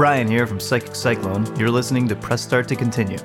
Brian here from Psychic Cyclone. You're listening to Press Start to Continue.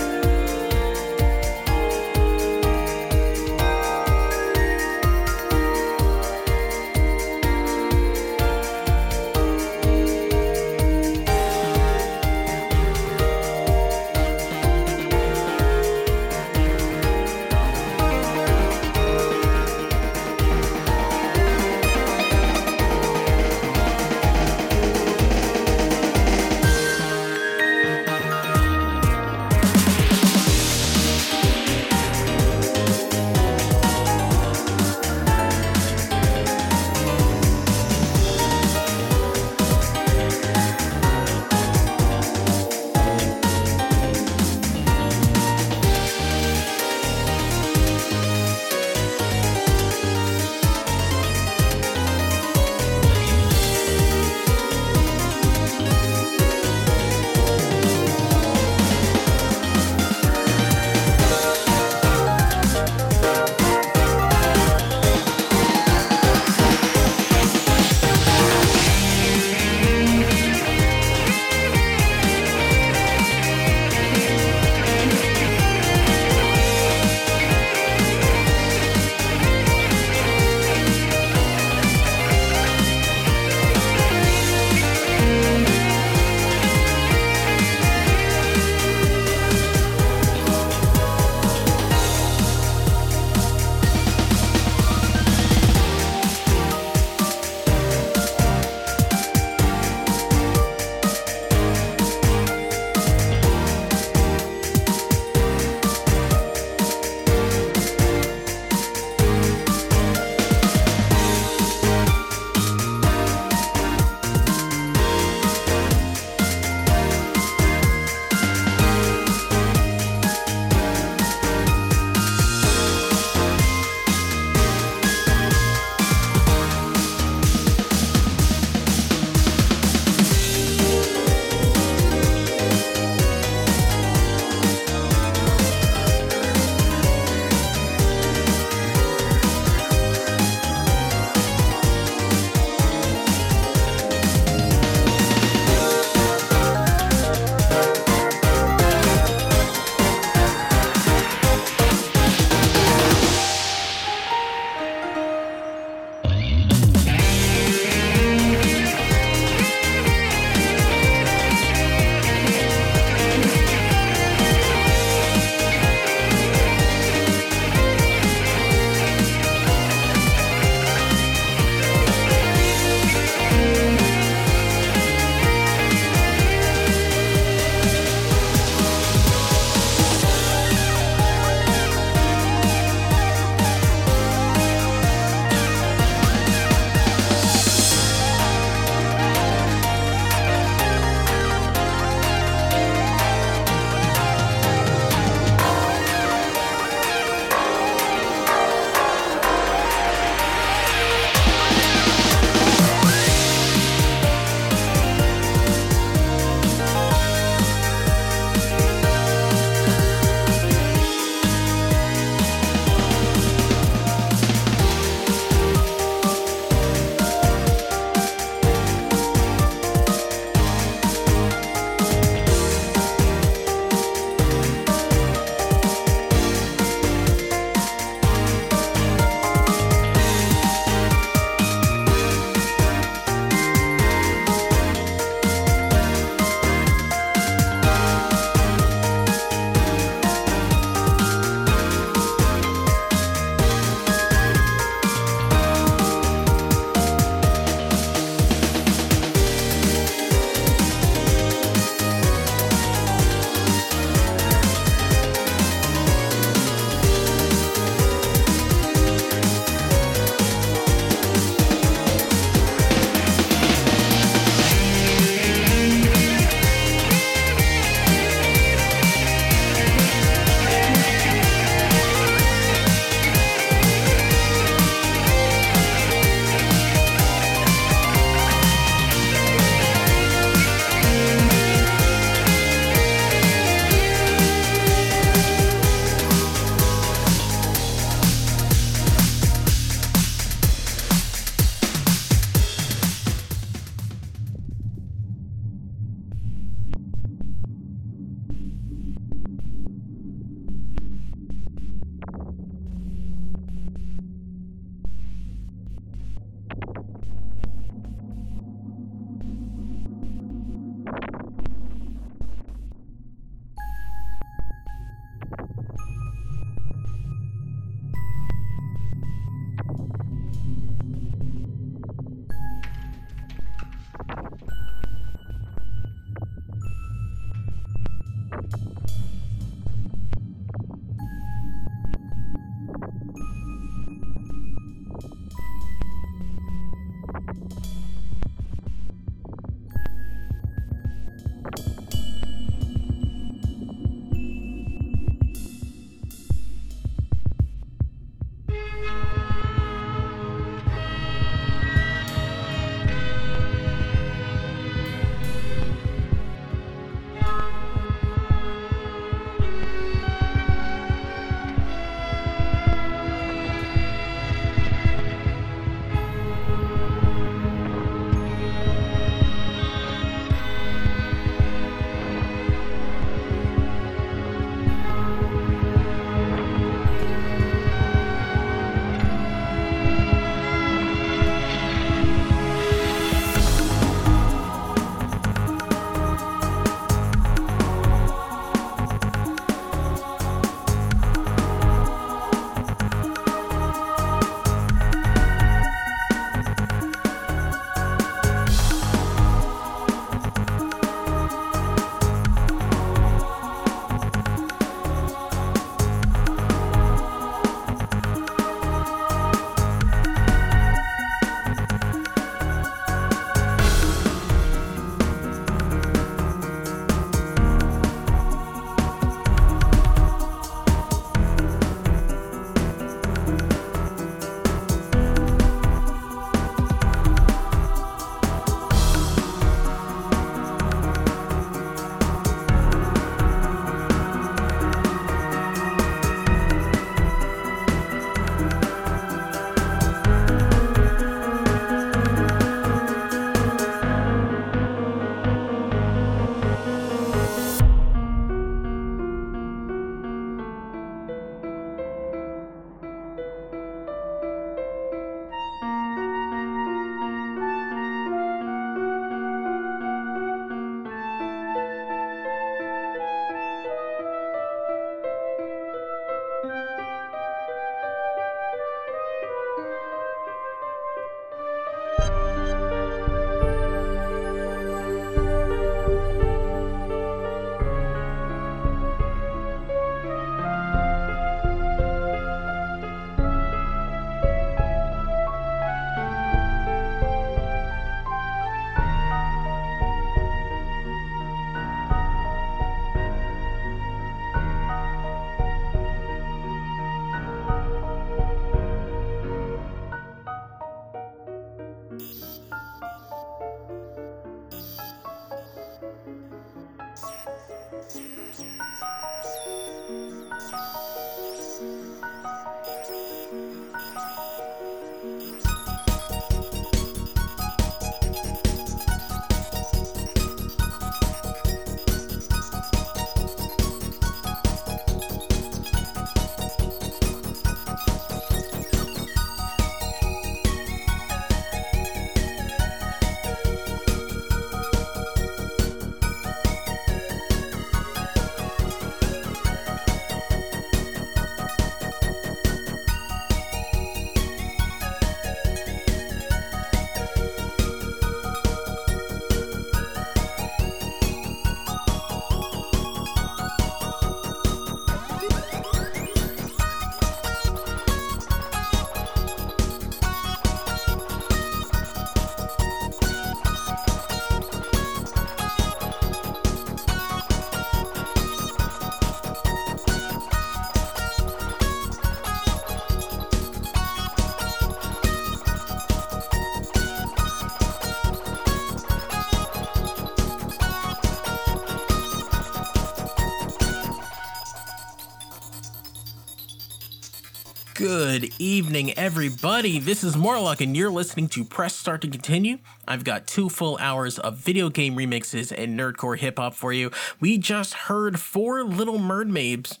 Evening, everybody. This is Morlock, and you're listening to Press Start to Continue. I've got two full hours of video game remixes and nerdcore hip hop for you. We just heard Four Little Mermaids.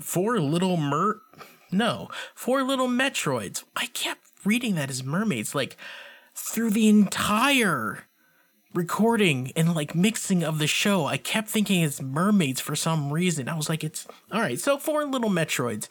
Four Little Mer. No, Four Little Metroids. I kept reading that as mermaids, like through the entire recording and like mixing of the show, I kept thinking it's mermaids for some reason. I was like, it's all right. So four little Metroids.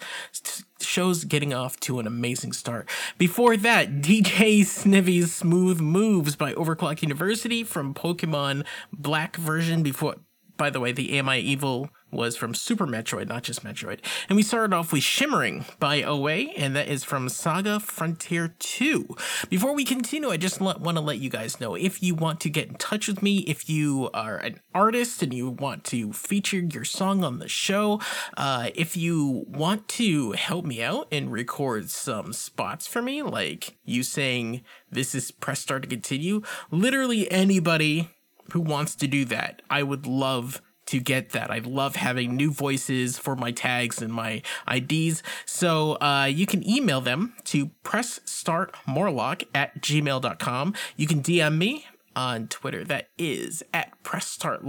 Show's getting off to an amazing start. Before that, DJ Snivy's Smooth Moves by Overclock University from Pokemon Black version. Before, by the way, the Am I Evil was from Super Metroid, not just Metroid. And we started off with Shimmering by OA, and that is from Saga Frontier 2. Before we continue, I just want to let you guys know if you want to get in touch with me, if you are an artist and you want to feature your song on the show, uh, if you want to help me out and record some spots for me, like you saying, This is Press Start to Continue, literally anybody who wants to do that, I would love to get that. I love having new voices for my tags and my IDs. So uh, you can email them to pressstartmorlock at gmail.com. You can DM me on Twitter. That is at Press Start.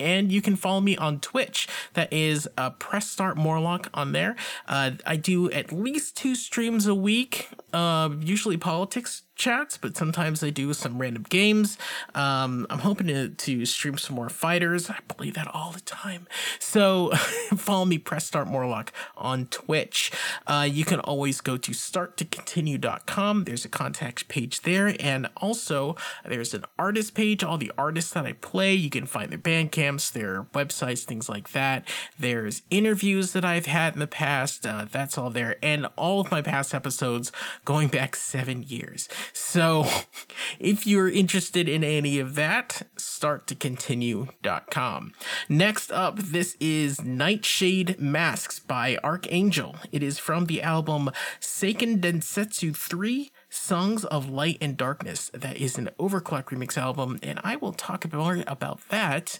And you can follow me on Twitch. That is uh, Press Start Morlock on there. Uh, I do at least two streams a week, uh, usually politics chats, but sometimes I do some random games. Um, I'm hoping to, to stream some more fighters. I play that all the time. So follow me, Press Start Morlock on Twitch. Uh, you can always go to starttocontinue.com. There's a contact page there. And also, there's an artist page, all the artists that I play. You can find their band camps, their websites, things like that. There's interviews that I've had in the past. Uh, that's all there. And all of my past episodes going back seven years. So if you're interested in any of that, starttocontinue.com. Next up, this is Nightshade Masks by Archangel. It is from the album Seiken Densetsu 3 Songs of Light and Darkness. That is an Overclock remix album, and I will talk more about that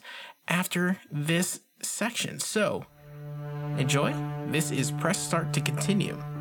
after this section. So, enjoy. This is Press Start to Continue.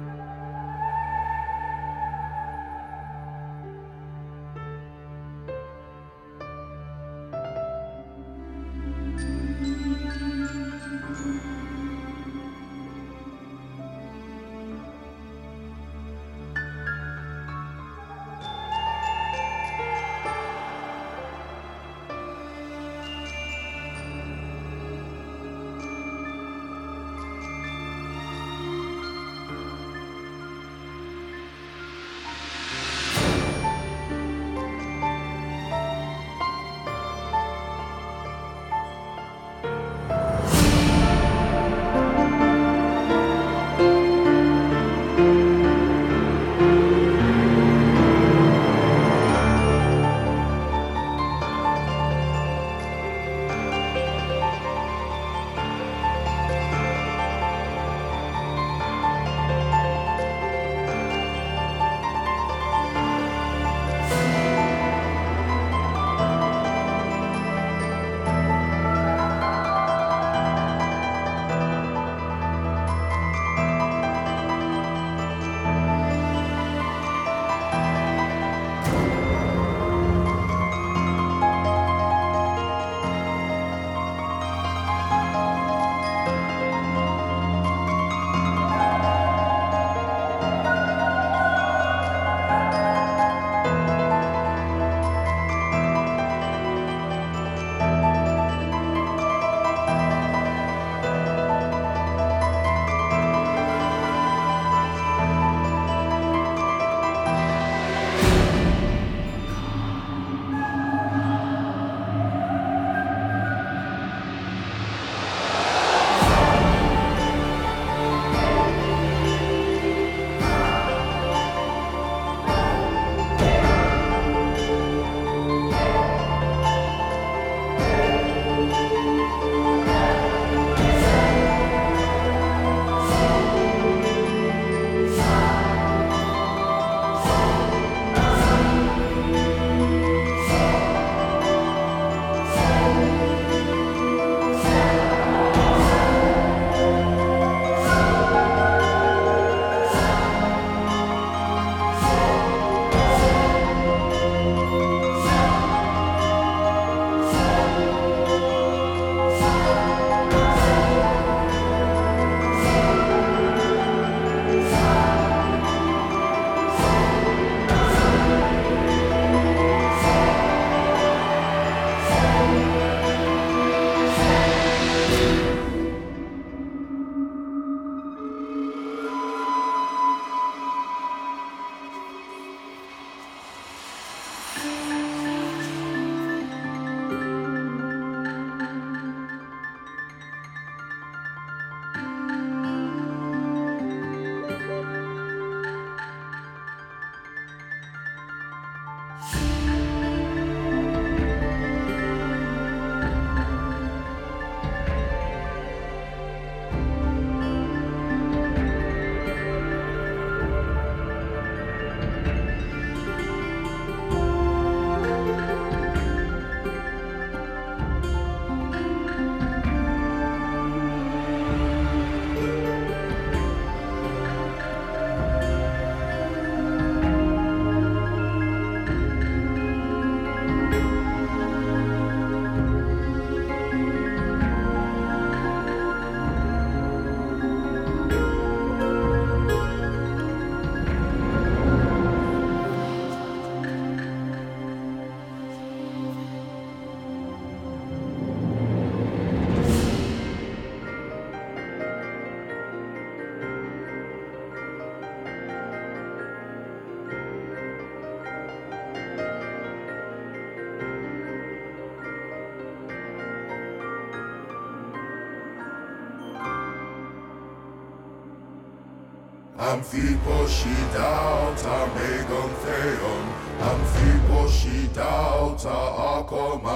Amphiposhidauta megon theon Amphiposhidauta akomaidi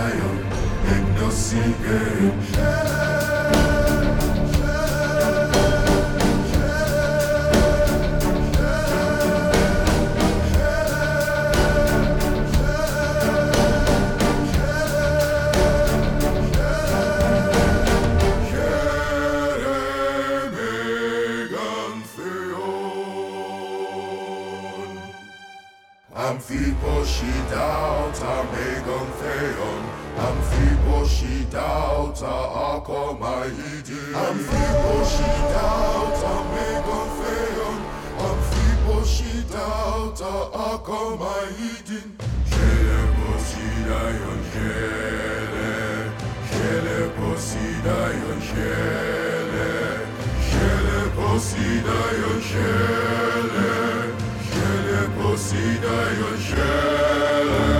Posidaion Egnosige Amphiposhidauta posidają ziele, ziele posidają ziele.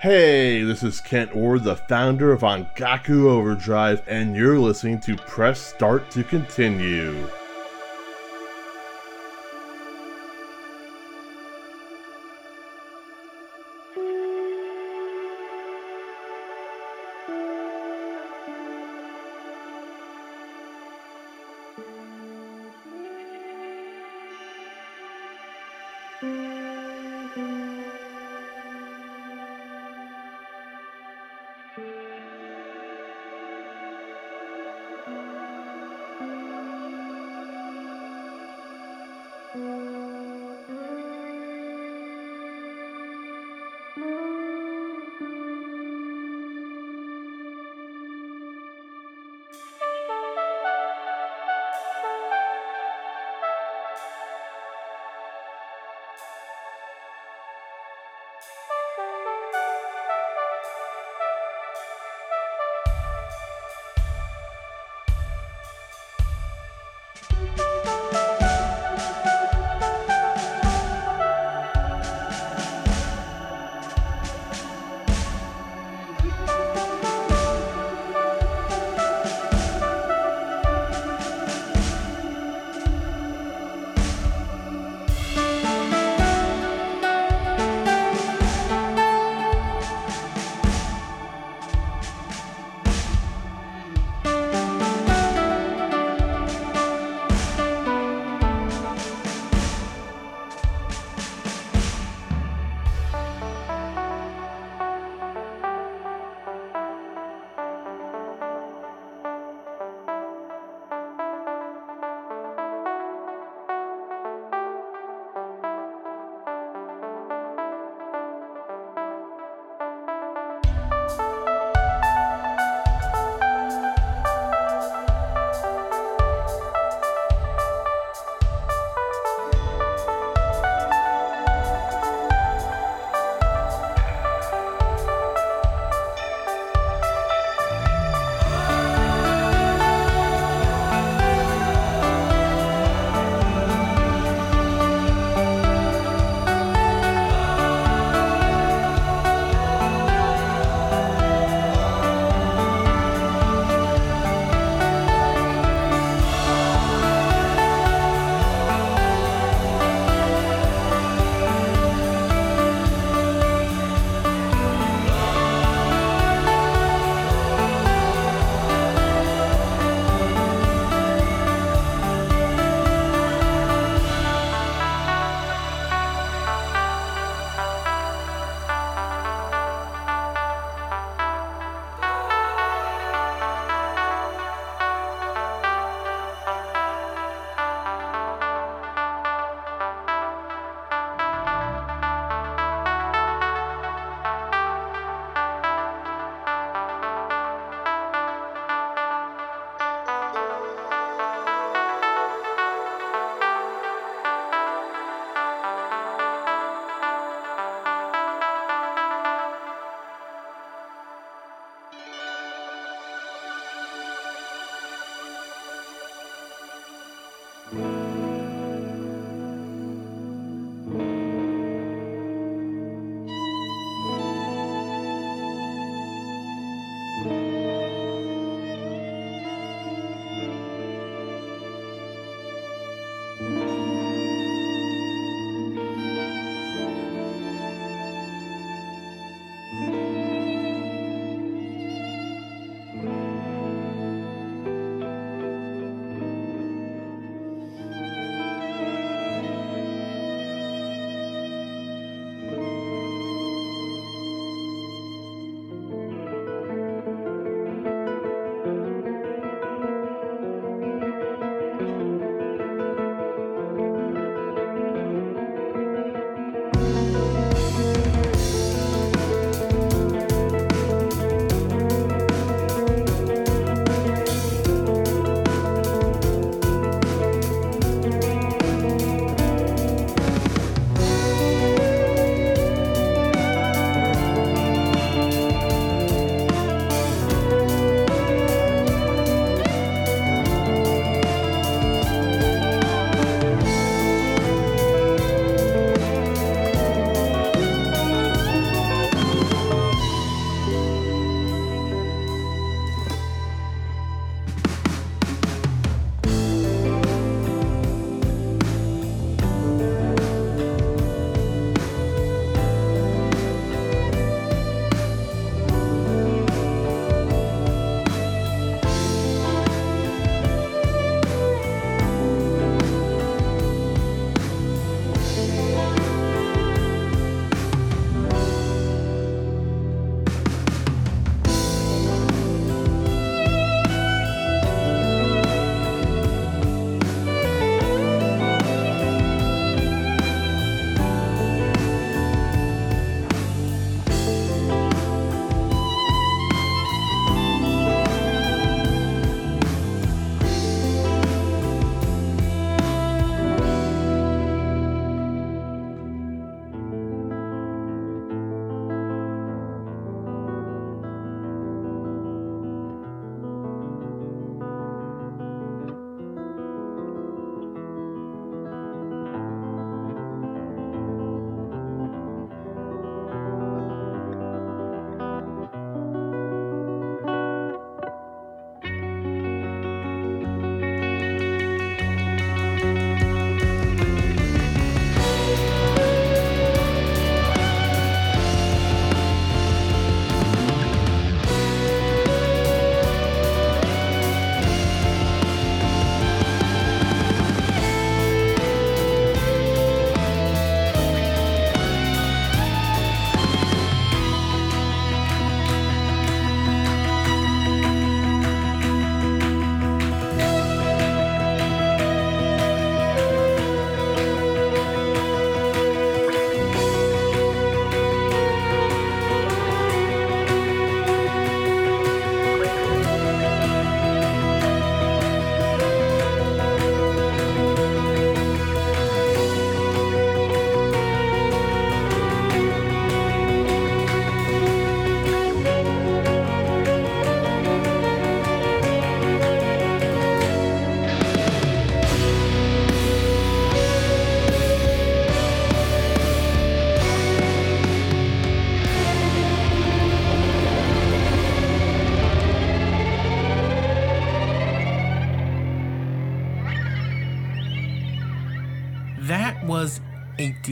Hey, this is Kent Ward, the founder of Ongaku Overdrive, and you're listening to Press Start to Continue.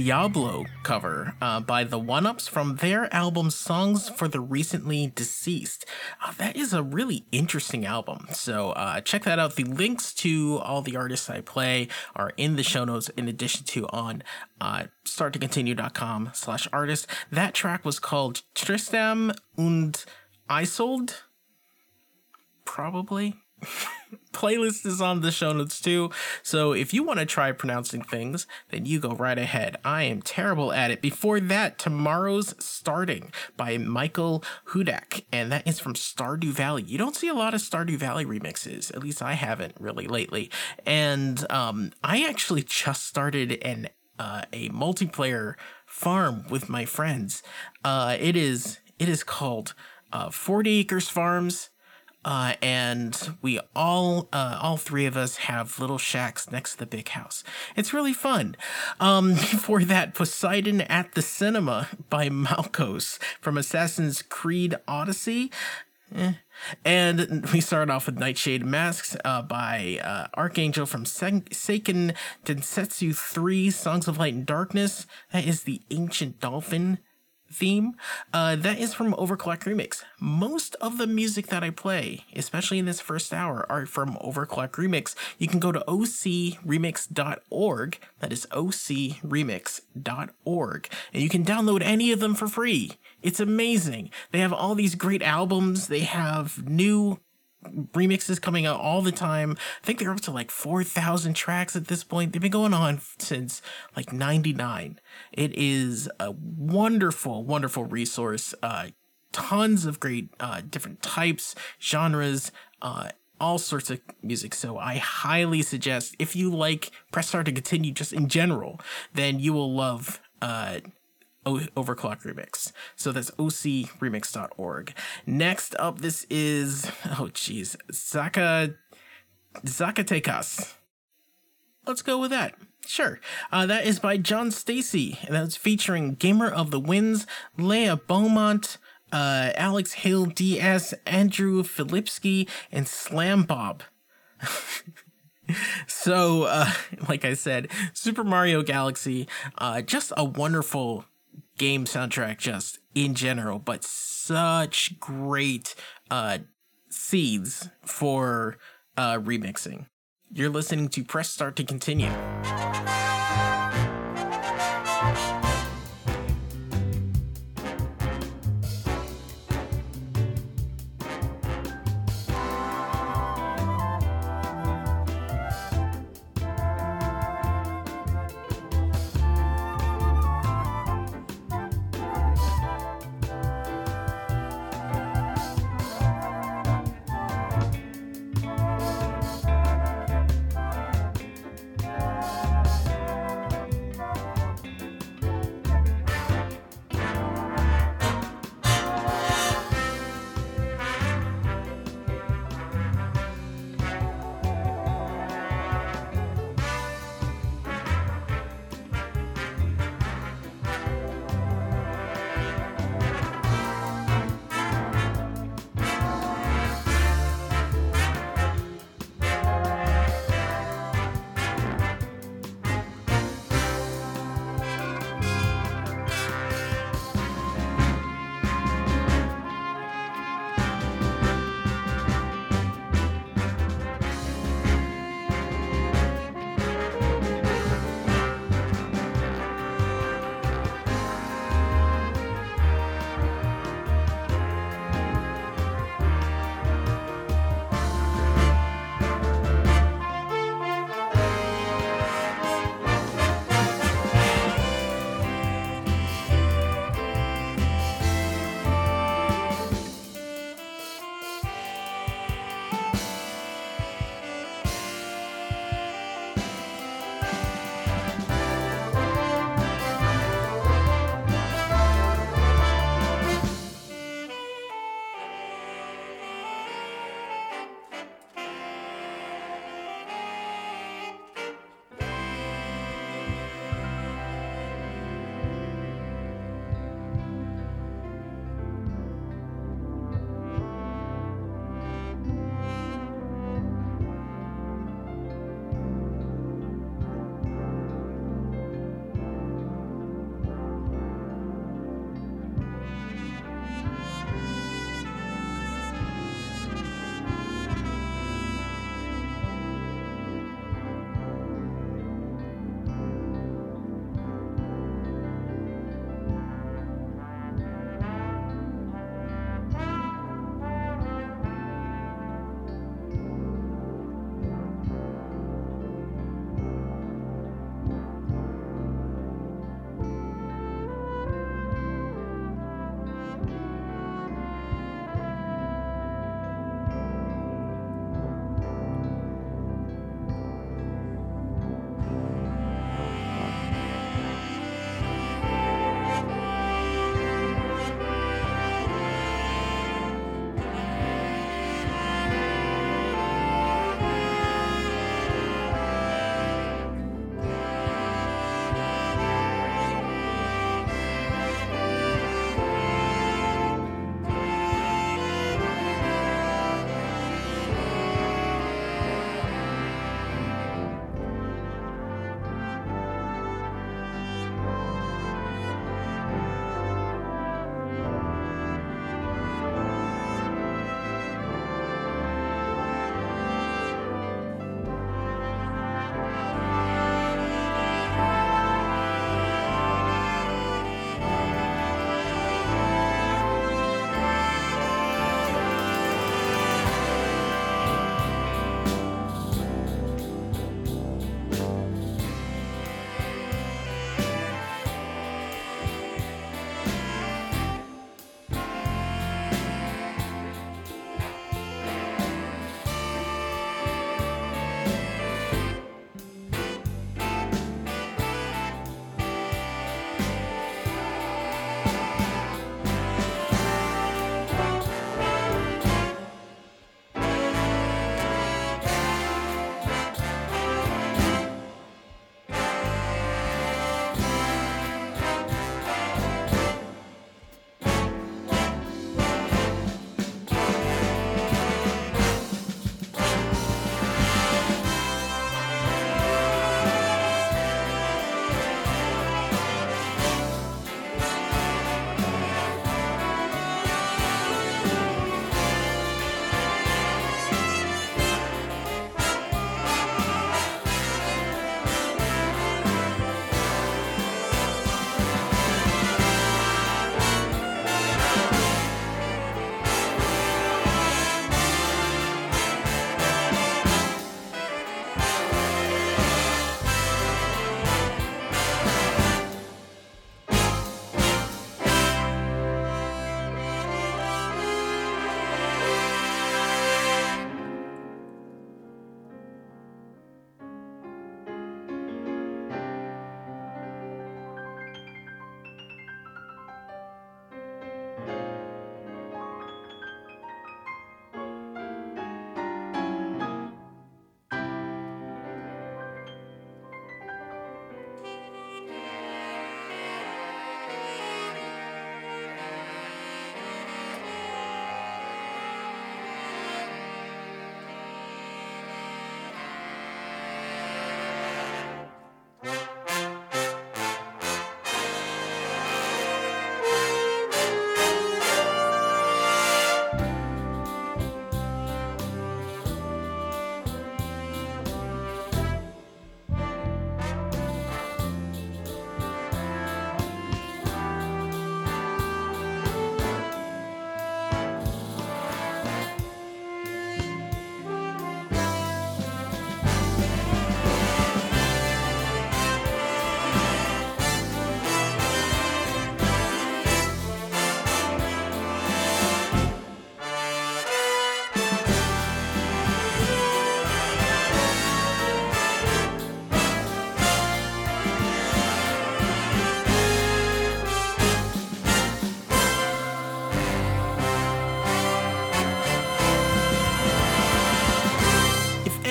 Diablo cover uh, by the OneUps from their album Songs for the Recently Deceased. Uh, that is a really interesting album. So uh, check that out. The links to all the artists I play are in the show notes, in addition to on uh, starttocontinue.com slash artist. That track was called Tristam und Isold. Probably. playlist is on the show notes too. So if you want to try pronouncing things, then you go right ahead. I am terrible at it. Before that, Tomorrow's Starting by Michael Hudak, and that is from Stardew Valley. You don't see a lot of Stardew Valley remixes, at least I haven't really lately. And um, I actually just started an uh, a multiplayer farm with my friends. Uh, it is it is called uh, 40 Acres Farms. Uh, and we all, uh, all three of us have little shacks next to the big house. It's really fun. Um, that, Poseidon at the Cinema by Malkos from Assassin's Creed Odyssey. Eh. And we start off with Nightshade Masks uh, by uh, Archangel from Sen- Seiken Densetsu 3 Songs of Light and Darkness. That is the Ancient Dolphin theme. Uh, that is from OverClocked ReMix. Most of the music that I play, especially in this first hour, are from OverClocked ReMix. You can go to ocremix.org. That is ocremix.org. And you can download any of them for free. It's amazing. They have all these great albums. They have new remixes coming out all the time. I think they're up to like 4,000 tracks at this point. They've been going on since like 99. It is a wonderful, wonderful resource. Uh, tons of great uh, different types, genres, uh, all sorts of music. So I highly suggest if you like Press Start to Continue just in general, then you will love uh, OverClocked ReMix. So that's ocremix.org. Next up, this is, oh geez, Zaka, Zacatecas. Let's go with that. Sure. Uh, that is by John Stacy, and that's featuring Gamer of the Winds, Leah Beaumont, uh, Alex Hale DS, Andrew Filipsky, and Slam Bob. so, uh, like I said, Super Mario Galaxy, uh, just a wonderful game soundtrack, just in general, but such great uh, seeds for uh, remixing. You're listening to Press Start to Continue.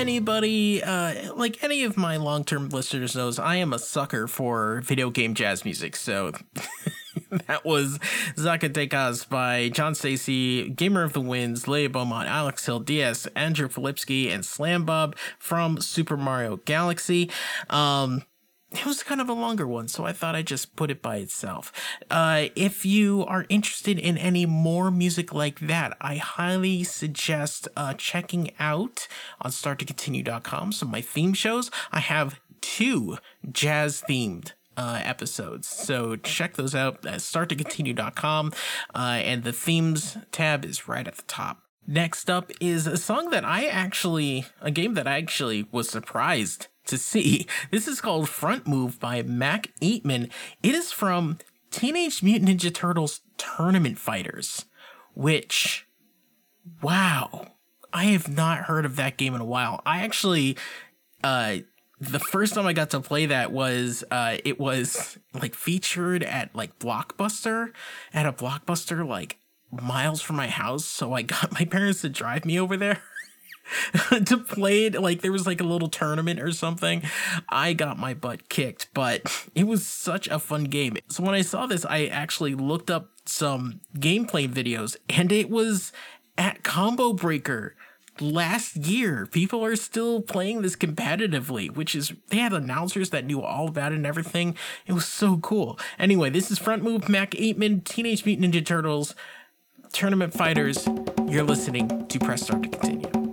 Anybody, uh, like any of my long term listeners knows, I am a sucker for video game jazz music. So that was Zacatecas by John Stacy, Gamer of the Winds, Leia Beaumont, Alex Hill, DS, Andrew Filipsky, and Slam Bob from Super Mario Galaxy. Um, it was kind of a longer one, so I thought I'd just put it by itself. Uh, if you are interested in any more music like that, I highly suggest uh, checking out on starttocontinue.com some of my theme shows. I have two jazz themed uh, episodes. So check those out at starttocontinue.com. Uh, and the themes tab is right at the top. Next up is a song that I actually, a game that I actually was surprised to see. This is called Front Move by Mac Eatman. It is from Teenage Mutant Ninja Turtles Tournament Fighters, which, wow, I have not heard of that game in a while. I actually, uh, the first time I got to play that was uh it was like featured at like Blockbuster at a Blockbuster like miles from my house so I got my parents to drive me over there to play it like there was like a little tournament or something I got my butt kicked but it was such a fun game. So when I saw this I actually looked up some gameplay videos and it was at Combo Breaker last year. People are still playing this competitively which is they had announcers that knew all about it and everything. It was so cool. Anyway this is front move mac 8man teenage mutant ninja turtles tournament fighters. You're listening to press start to continue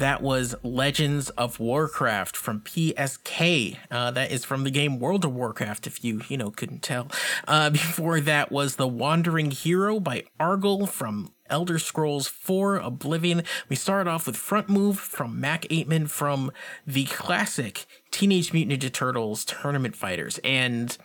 That was Legends of Warcraft from PSK. Uh, that is from the game World of Warcraft, if you, you know, couldn't tell. Uh, before that was The Wandering Hero by Argyle from Elder Scrolls 4 Oblivion. We started off with Front Move from Mac Aitman from the classic Teenage Mutant Ninja Turtles Tournament Fighters. And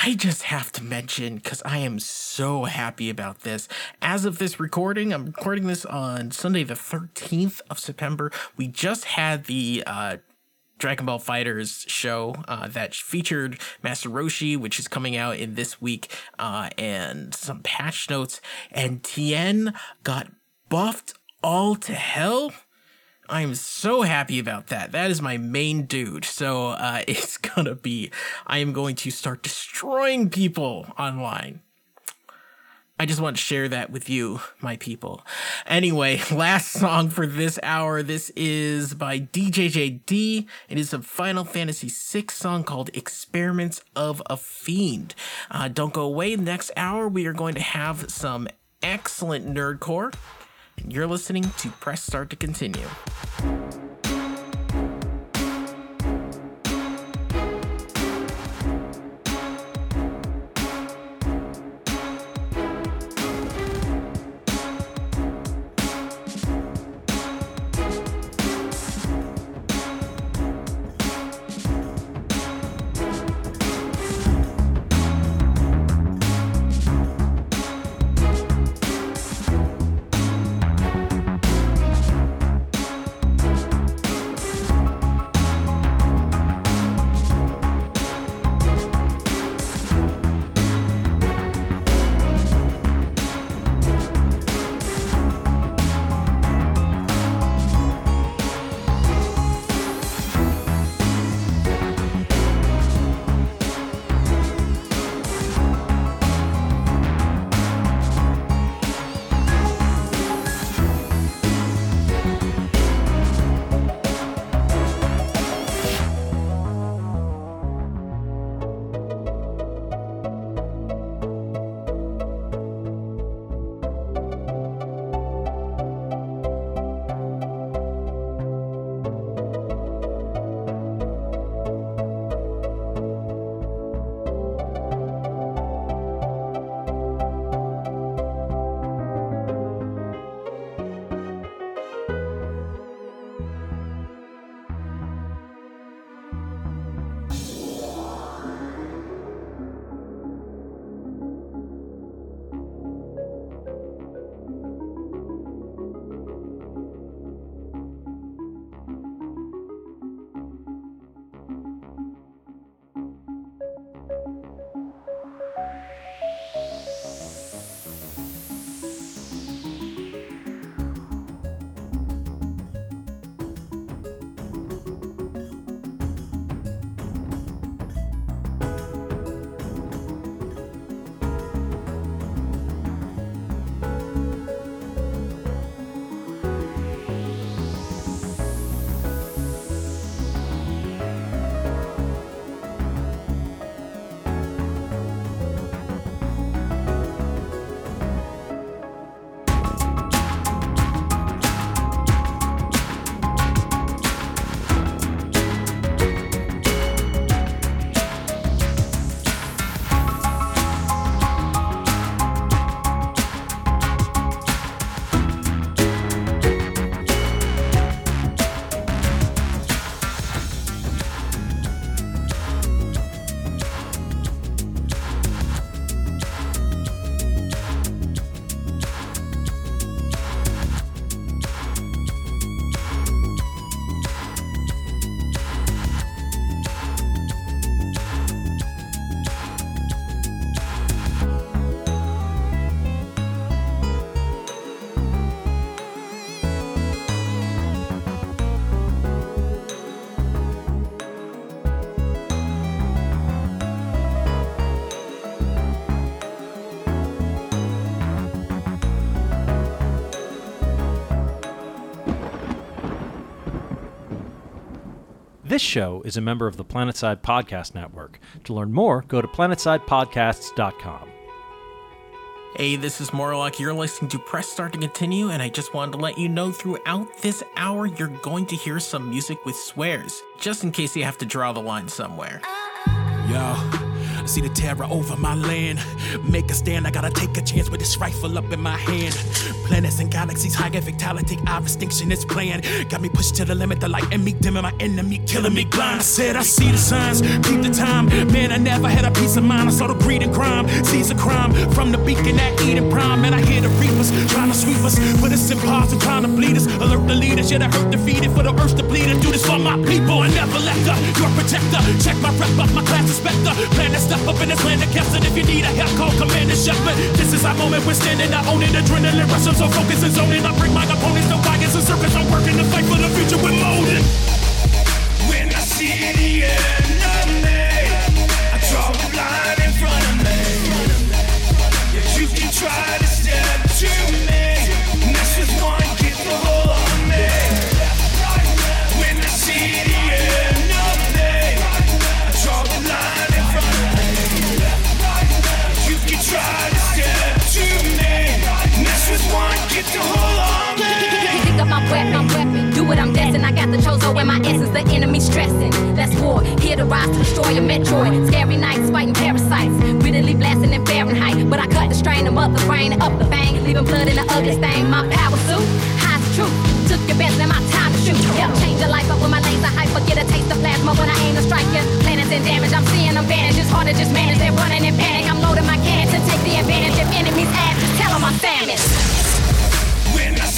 I just have to mention because I am so happy about this. As of this recording, I'm recording this on Sunday, the 13th of September. We just had the uh, Dragon Ball FighterZ show uh, that featured Master Roshi, which is coming out in this week, uh, and some patch notes. And Tien got buffed all to hell. I am so happy about that. That is my main dude. So uh, it's gonna be, I am going to start destroying people online. I just want to share that with you, my people. Anyway, last song for this hour. This is by DJJD. It is a Final Fantasy VI song called Experiments of a Fiend. Uh, don't go away. Next hour, we are going to have some excellent nerdcore. You're listening to Press Start to Continue. This show is a member of the Planetside Podcast Network. To learn more, go to planetsidepodcasts.com. Hey, this is Morlock. You're listening to Press Start to Continue, and I just wanted to let you know throughout this hour you're going to hear some music with swears, just in case you have to draw the line somewhere. Yo, I see the terror over my land. Make a stand, I gotta take a chance with this rifle up in my hand. Planets and galaxies, higher vitality, our extinction is planned. Got me pushed to the limit, the light in me dimming, my enemy killing me blind. I said, I see the signs, keep the time. Man, I never had a peace of mind. I saw the greed and crime, seize a crime from the beacon at Eden Prime. And I hear the reapers trying to sweep us, put us in and trying to bleed us. Alert the leaders, yeah, the hurt defeated for the earth to bleed and do this for my people. I never left her, your protector. Check my rep up, my class inspector. Plan to step up in this land of captain. If you need a help, call Commander Shepard. This is our moment, we're standing, I own it. Adrenaline rush, I'm so focused and zoning. I bring my opponents to wagons and circus. I'm working to fight for the future with molding. When I see the enemy, I draw a line in front of me. Yeah, you can try to step to me. Mess with one, get the whole on me. Get the whole on me. Pick up my weapon, weapon. Do what I'm destined. I got the chozo in my essence. The enemy stressing. That's war. Here to rise to destroy a Metroid. Scary nights fighting parasites. Readily blasting in Fahrenheit. But I cut the strain mother brain up the bang. Leaving blood in the ugly stain. My power suit. High's truth. Took your best and my time to shoot. Help change your life up with my laser hyper. Get a taste of plasma when I aim to strike you. Planets in damage. I'm seeing them vanish. It's hard to just manage. They're running in panic. I'm loading my cannons to take the advantage. If enemies ask, tell them I'm famished.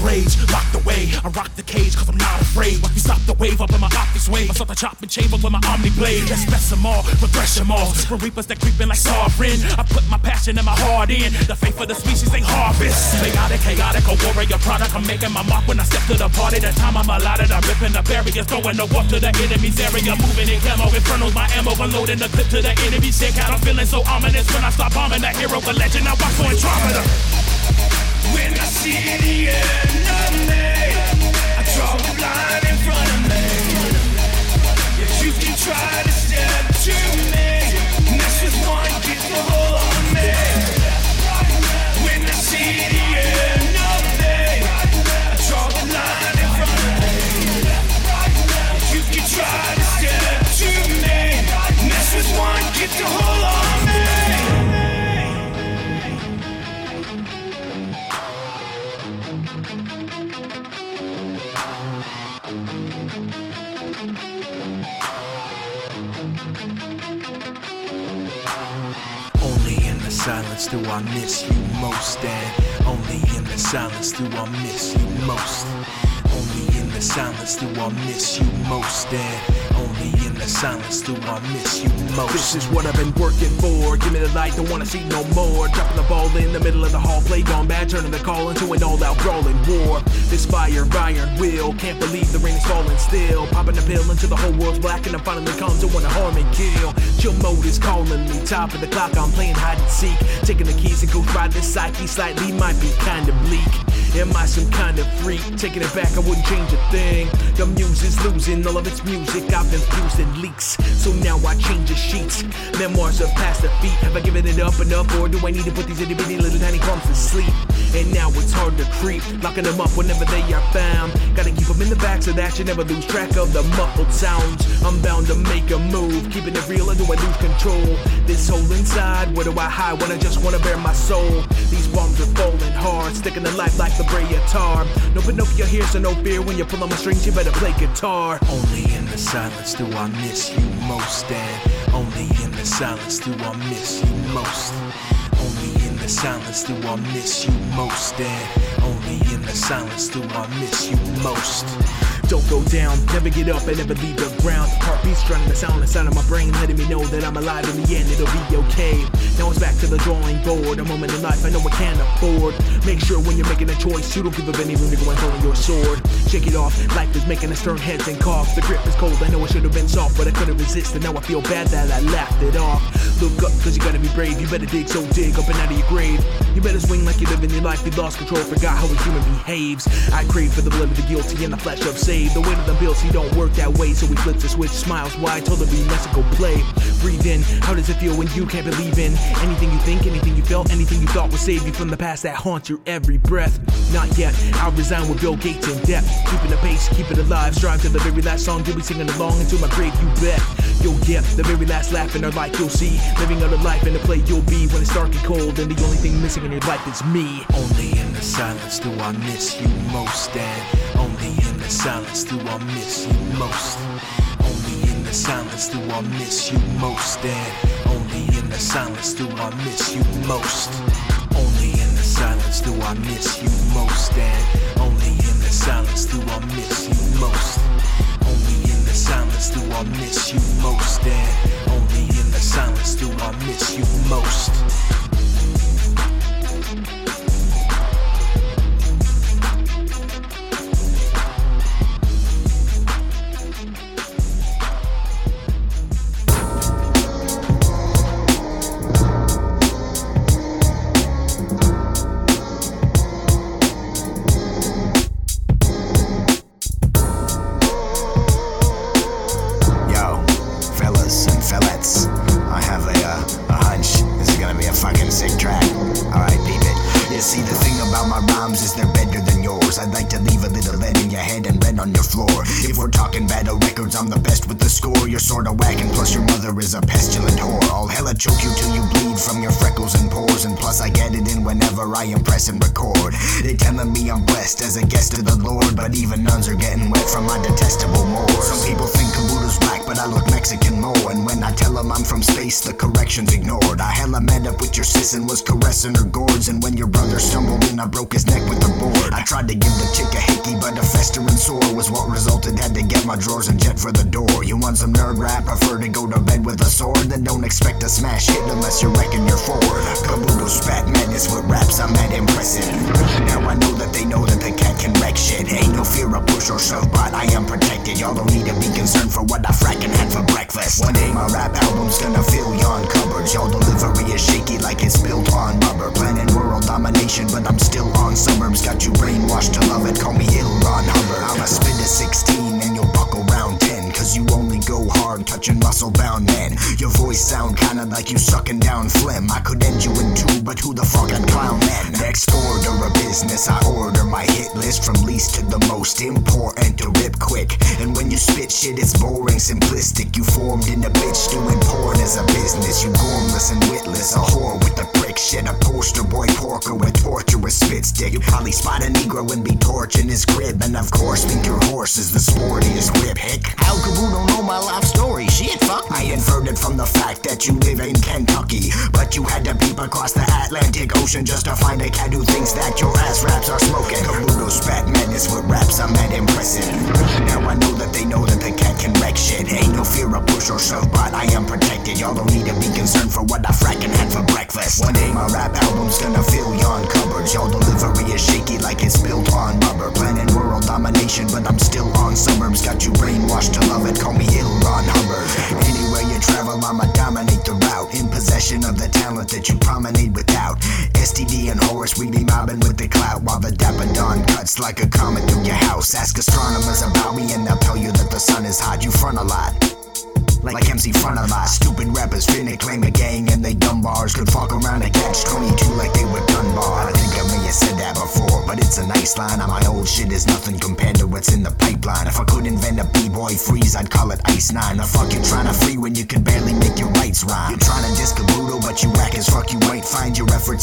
rage, locked away. I rock the cage cause I'm not afraid. Watch you stop the wave up in my optics wave. I start the chopping chamber with my omni blade. Let's best them all, progress them all. For reapers that creeping like sovereign. I put my passion and my heart in. The faith of the species they harvest. Chaotic, chaotic, a warrior product. I'm making my mark when I step to the party. The time I'm allotted, I'm ripping the barriers, throwing the warp to the enemy's area. Moving in camo, infernals, my ammo, unloading the clip to the enemy's sick out. I'm feeling so ominous when I start bombing the hero, the legend. I watch for Andromeda. Get the whole army. When I see the enemy, I draw a line in front of me. If you keep trying to stand to me. Must you find just the whole on silence do I miss you most, and only in the silence do I miss you most. Only in the silence do I miss you most, and only in the silence do I miss you most. This is what I've been working for. Give me the light, don't wanna see no more. Dropping the ball in the middle of the hall, play gone bad, turning the call into an all-out brawling war. This fire, iron will, can't believe the rain is falling still. Popping a pill until the whole world's black, and I'm finally calm to wanna harm and kill. Chill mode is calling me, top of the clock, I'm playing hide and seek. Taking the keys and go by this psyche, slightly might be kinda bleak. Am I some kind of freak? Taking it back, I wouldn't change a thing. The muse's losing all of its music. I've been fused in leaks, so now I change the sheets. Memoirs of past the feet. Have I given it up enough, or do I need to put these itty bitty little tiny crumbs to sleep? And now it's hard to creep, locking them up whenever they are found. Gotta keep them in the back so that you never lose track of the muffled sounds. I'm bound to make a move, keeping it real, or do I lose control? This hole inside, where do I hide when I just wanna bare my soul? These bombs are falling hard, sticking to life like the Brea tar. No Pinocchio here, so no fear when you pull on my strings, you better play guitar. Only in the silence do I miss you most, and only in the silence do I miss you most. Only in the silence do I miss you most, and only in the silence do I miss you most. Don't go down. Never get up and never leave the ground. Heartbeats trying the sound inside of my brain, letting me know that I'm alive in the end, it'll be okay. Now it's back to the drawing board. A moment in life I know I can't afford. Make sure when you're making a choice, you don't give up any room to go and throw your sword. Shake it off, life is making us turn heads and cough. The grip is cold, I know it should have been soft, but I couldn't resist, and now I feel bad that I laughed it off. Look up, cause you gotta be brave. You better dig, so dig up and out of your grave. You better swing like you're living your life. You lost control, forgot how a human behaves. I crave for the blood of the guilty and the flesh of saved. The weight of the bills, he don't work that way, so he flips the switch, smiles wide, told him be Mexico play. Breathe in, how does it feel when you can't believe in anything you think, anything you felt, anything you thought will save you from the past that haunts your every breath? Not yet, I'll resign with Bill Gates in debt. Keeping the pace, keep it alive, strive to the very last song, you'll be singing along until my grave, you bet. You'll get the very last laugh in our life, you'll see. Living out a life in the play you'll be when it's dark and cold, and the only thing missing in your life is me. Only in the silence do I miss you most, and only in the silence do I miss you most. Only in the silence do I miss you most, and only in the silence do I miss you most. Only in the silence do I miss you most, and only in the silence do I miss you most. Only in the silence do I miss you most, and only in the silence do I miss you most.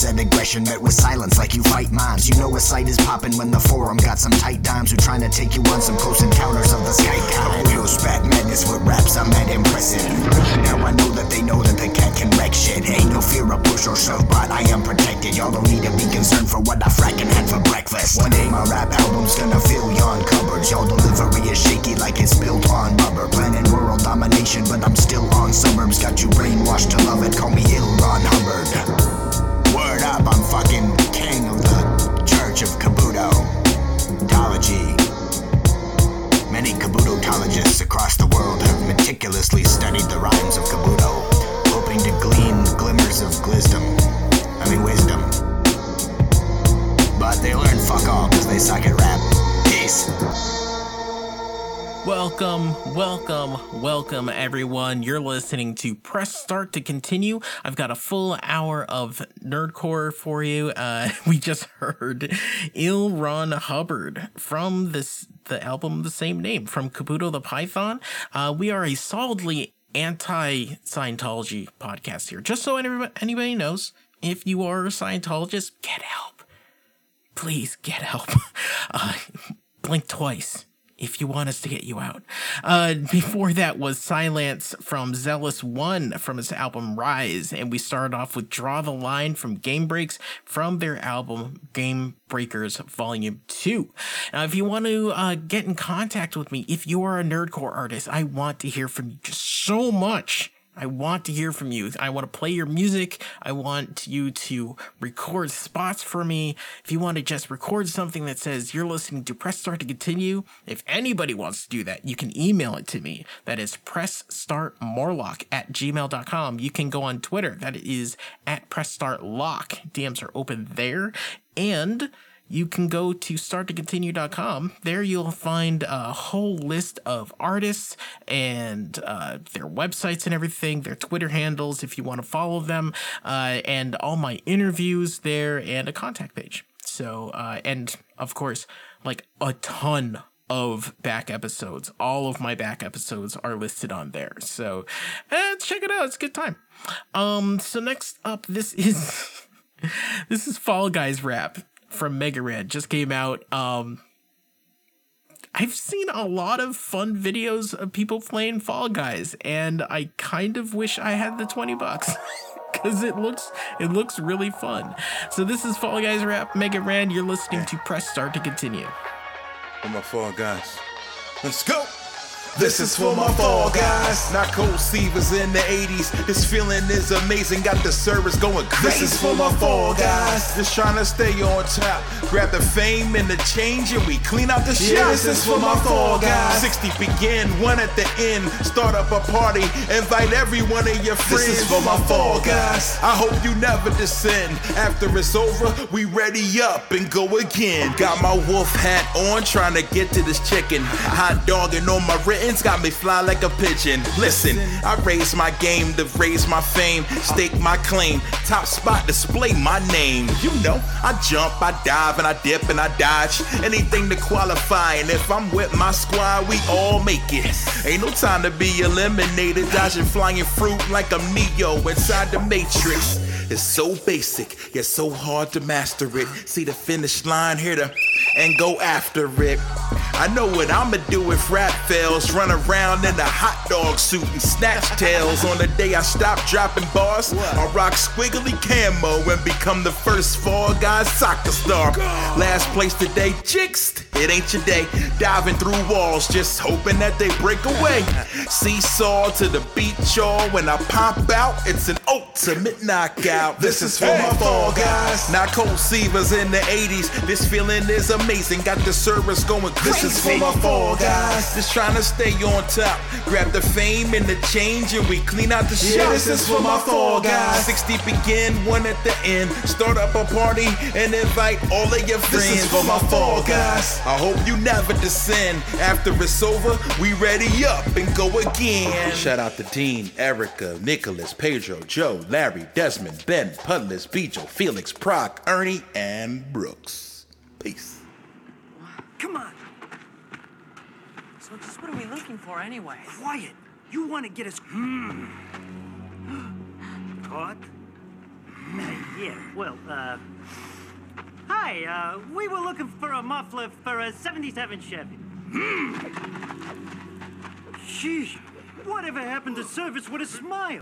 At aggression met with silence like you fight mimes. You know a sight is popping when the forum got some tight dimes who trying to take you on some close encounters of the sky kind. Kabuto spat madness with raps, I'm that impressive. Now I know that they know that the cat can wreck shit. Ain't no fear of push or shove, but I am protected. Y'all don't need to be concerned for what I fracking had for breakfast. One day my rap album's gonna fill yon cupboards. Y'all delivery is shaky like it's built on rubber. Planet world domination, but I'm still on suburbs. Got you brainwashed to love it. Call welcome, everyone. You're listening to Press Start to Continue. I've got a full hour of nerdcore for you. Uh, we just heard L. Ron Hubbard from this the album the same name from Kabuto the Python. Uh, we are a solidly anti Scientology podcast here. Just so anybody, anybody knows, if you are a Scientologist, get help. Please get help. Uh, blink twice if you want us to get you out. Uh, before that was Silence from Zealous One from his album Rise, and we started off with Draw the Line from Game Breaks from their album Game Breakers Volume 2. Now, if you want to uh, get in contact with me, if you are a nerdcore artist, I want to hear from you just so much. I want to hear from you. I want to play your music. I want you to record spots for me. If you want to just record something that says you're listening to Press Start to Continue, if anybody wants to do that, you can email it to me. That is pressstartmorlock at gmail.com. You can go on Twitter. That is at pressstartlock. DMs are open there. And you can go to starttocontinue.com. There you'll find a whole list of artists and uh, their websites and everything, their Twitter handles if you want to follow them, uh, and all my interviews there and a contact page. So, uh, and of course, like a ton of back episodes. All of my back episodes are listed on there. So, eh, check it out. It's a good time. Um, so next up, this is this is Fall Guys rap from Mega Ran just came out. Um, I've seen a lot of fun videos of people playing Fall Guys, and I kind of wish I had the twenty bucks because it looks it looks really fun. So this is Fall Guys rap Mega Ran. You're listening to Press Start to continue. For my Fall Guys, let's go. This is for my fall guys. Not cold Seavers in the 80s. This feeling is amazing. Got the service going crazy. This is for my fall guys. Just trying to stay on top. Grab the fame and the change and we clean out the shit. Yeah, this is for my fall guys. 60 begin, one at the end. Start up a party. Invite every one of your friends. This is for my fall guys. I hope you never descend. After it's over, we ready up and go again. Got my wolf hat on, trying to get to this chicken. Hot dogging on my written got me fly like a pigeon. Listen, I raise my game to raise my fame, stake my claim, top spot display my name. You know, I jump, I dive, and I dip and I dodge. Anything to qualify, and if I'm with my squad, we all make it. Ain't no time to be eliminated, dodging flying fruit like I'm Neo inside the Matrix. It's so basic, yet so hard to master it. See the finish line here to and go after it. I know what I'ma do if rap fails. Run around in a hot dog suit and snatch tails. On the day I stop dropping bars, I'll rock squiggly camo and become the first Fall Guys soccer star. Last place today, jinxed. It ain't your day. Diving through walls, just hoping that they break away. Seesaw to the beat, y'all. When I pop out, it's an ultimate knockout. This is for my Fall Guys. Not cold Seavers in the 80s. This feeling is amazing. Got the service going crazy. This is for my Fall Guys. Just trying to stay on top. Grab the fame and the change, and we clean out the shit. Yeah, this is for my Fall Guys. 60 begin, one at the end. Start up a party and invite all of your friends. This is for my Fall Guys. I hope you never descend. After it's over, we ready up and go again. Shout out to Dean, Erica, Nicholas, Pedro, Joe, Larry, Desmond, Ben, Pudless, Beetle, Felix, Proc, Ernie, and Brooks. Peace. Come on. So just what are we looking for anyway? Quiet. You want to get us. Hmm. Caught? Uh, yeah, well, uh. Hi, uh, we were looking for a muffler for a 77 Chevy. Hmm. Sheesh, whatever happened to service with a smile?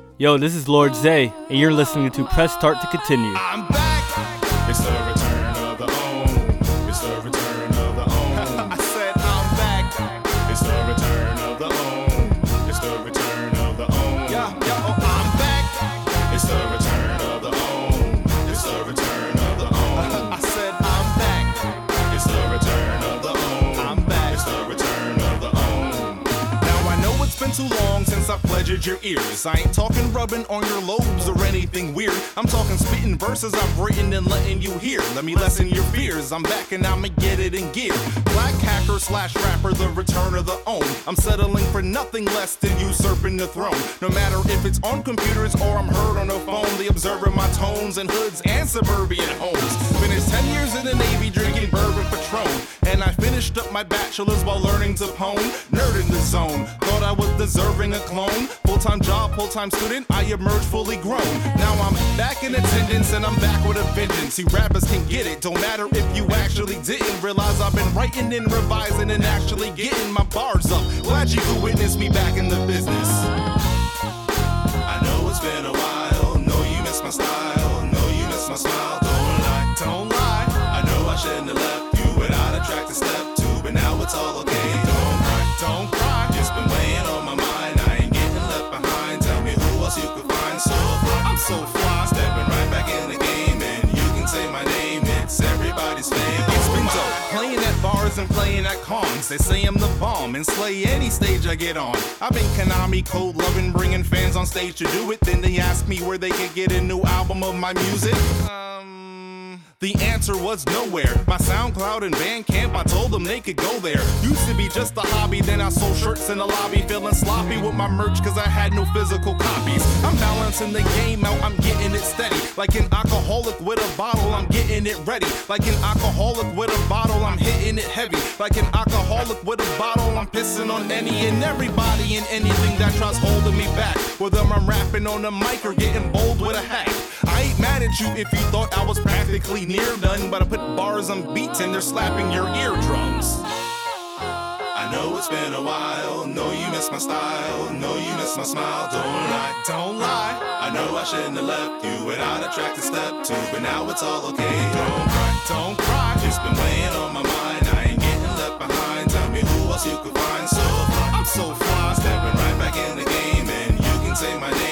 Yo, this is Lord Zay, and you're listening to Press Start to Continue. Your ears. I ain't talking rubbing on your lobes or anything weird. I'm talking spitting verses I've written and letting you hear. Let me lessen your fears. I'm back and I'ma get it in gear. Black hacker slash rapper, the return of the own. I'm settling for nothing less than usurping the throne. No matter if it's on computers or I'm heard on a phone, the observer my tones and hoods and suburban homes. Finished 10 years in the Navy drinking bourbon Patron. And I finished up my bachelor's while learning to pwn. Nerd in the zone. Thought I was deserving a clone. Full time job, full time student, I emerged fully grown. Now I'm back in attendance and I'm back with a vengeance. See, rappers can get it. Don't matter if you actually didn't realize I've been writing and revising and actually getting my bars up. Glad you could witness me back in the business. Jack Hans. They say I'm the bomb and slay any stage I get on. I've been Konami code loving, bringing fans on stage to do it. Then they ask me where they could get a new album of my music. Um, the answer was nowhere. My SoundCloud and Bandcamp, I told them they could go there. Used to be just a hobby, then I sold shirts in the lobby, feeling sloppy with my merch cause I had no physical copies. I'm balancing the game out, I'm getting it steady. Like an alcoholic with a bottle, I'm getting it ready. Like an alcoholic with a bottle, I'm hitting it heavy. Like an alcoholic with a bottle, I'm pissing on any and everybody and anything that tries holding me back. Whether I'm rapping on the mic or getting bold with a hack. I ain't mad at you if you thought I was practically near done, but I put bars on beats and they're slapping your eardrums. I know it's been a while, know you miss my style, know you miss my smile, don't lie, don't lie. I know I shouldn't have left you without a track to step to, but now it's all okay, don't cry, don't cry. It's been weighing on my mind, I ain't getting left behind, tell me who else you could find. So fly. I'm so fly, stepping right back in the game, and you can say my name,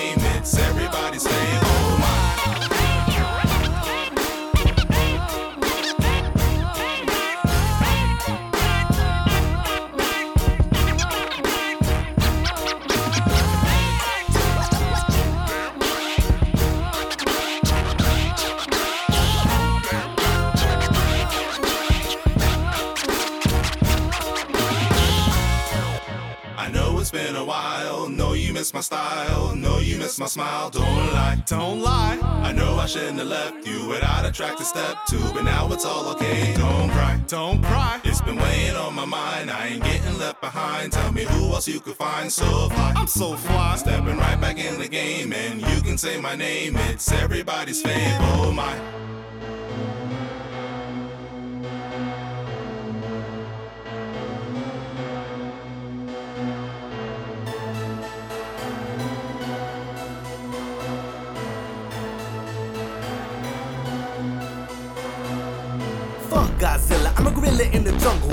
miss my style. Know you miss my smile. Don't lie, don't lie. I know I shouldn't have left you without a track to step to, but now it's all okay. Don't cry, don't cry. It's been weighing on my mind. I ain't getting left behind. Tell me who else you could find so fly. I'm so fly. Stepping right back in the game, and you can say my name. It's everybody's fave. Oh my.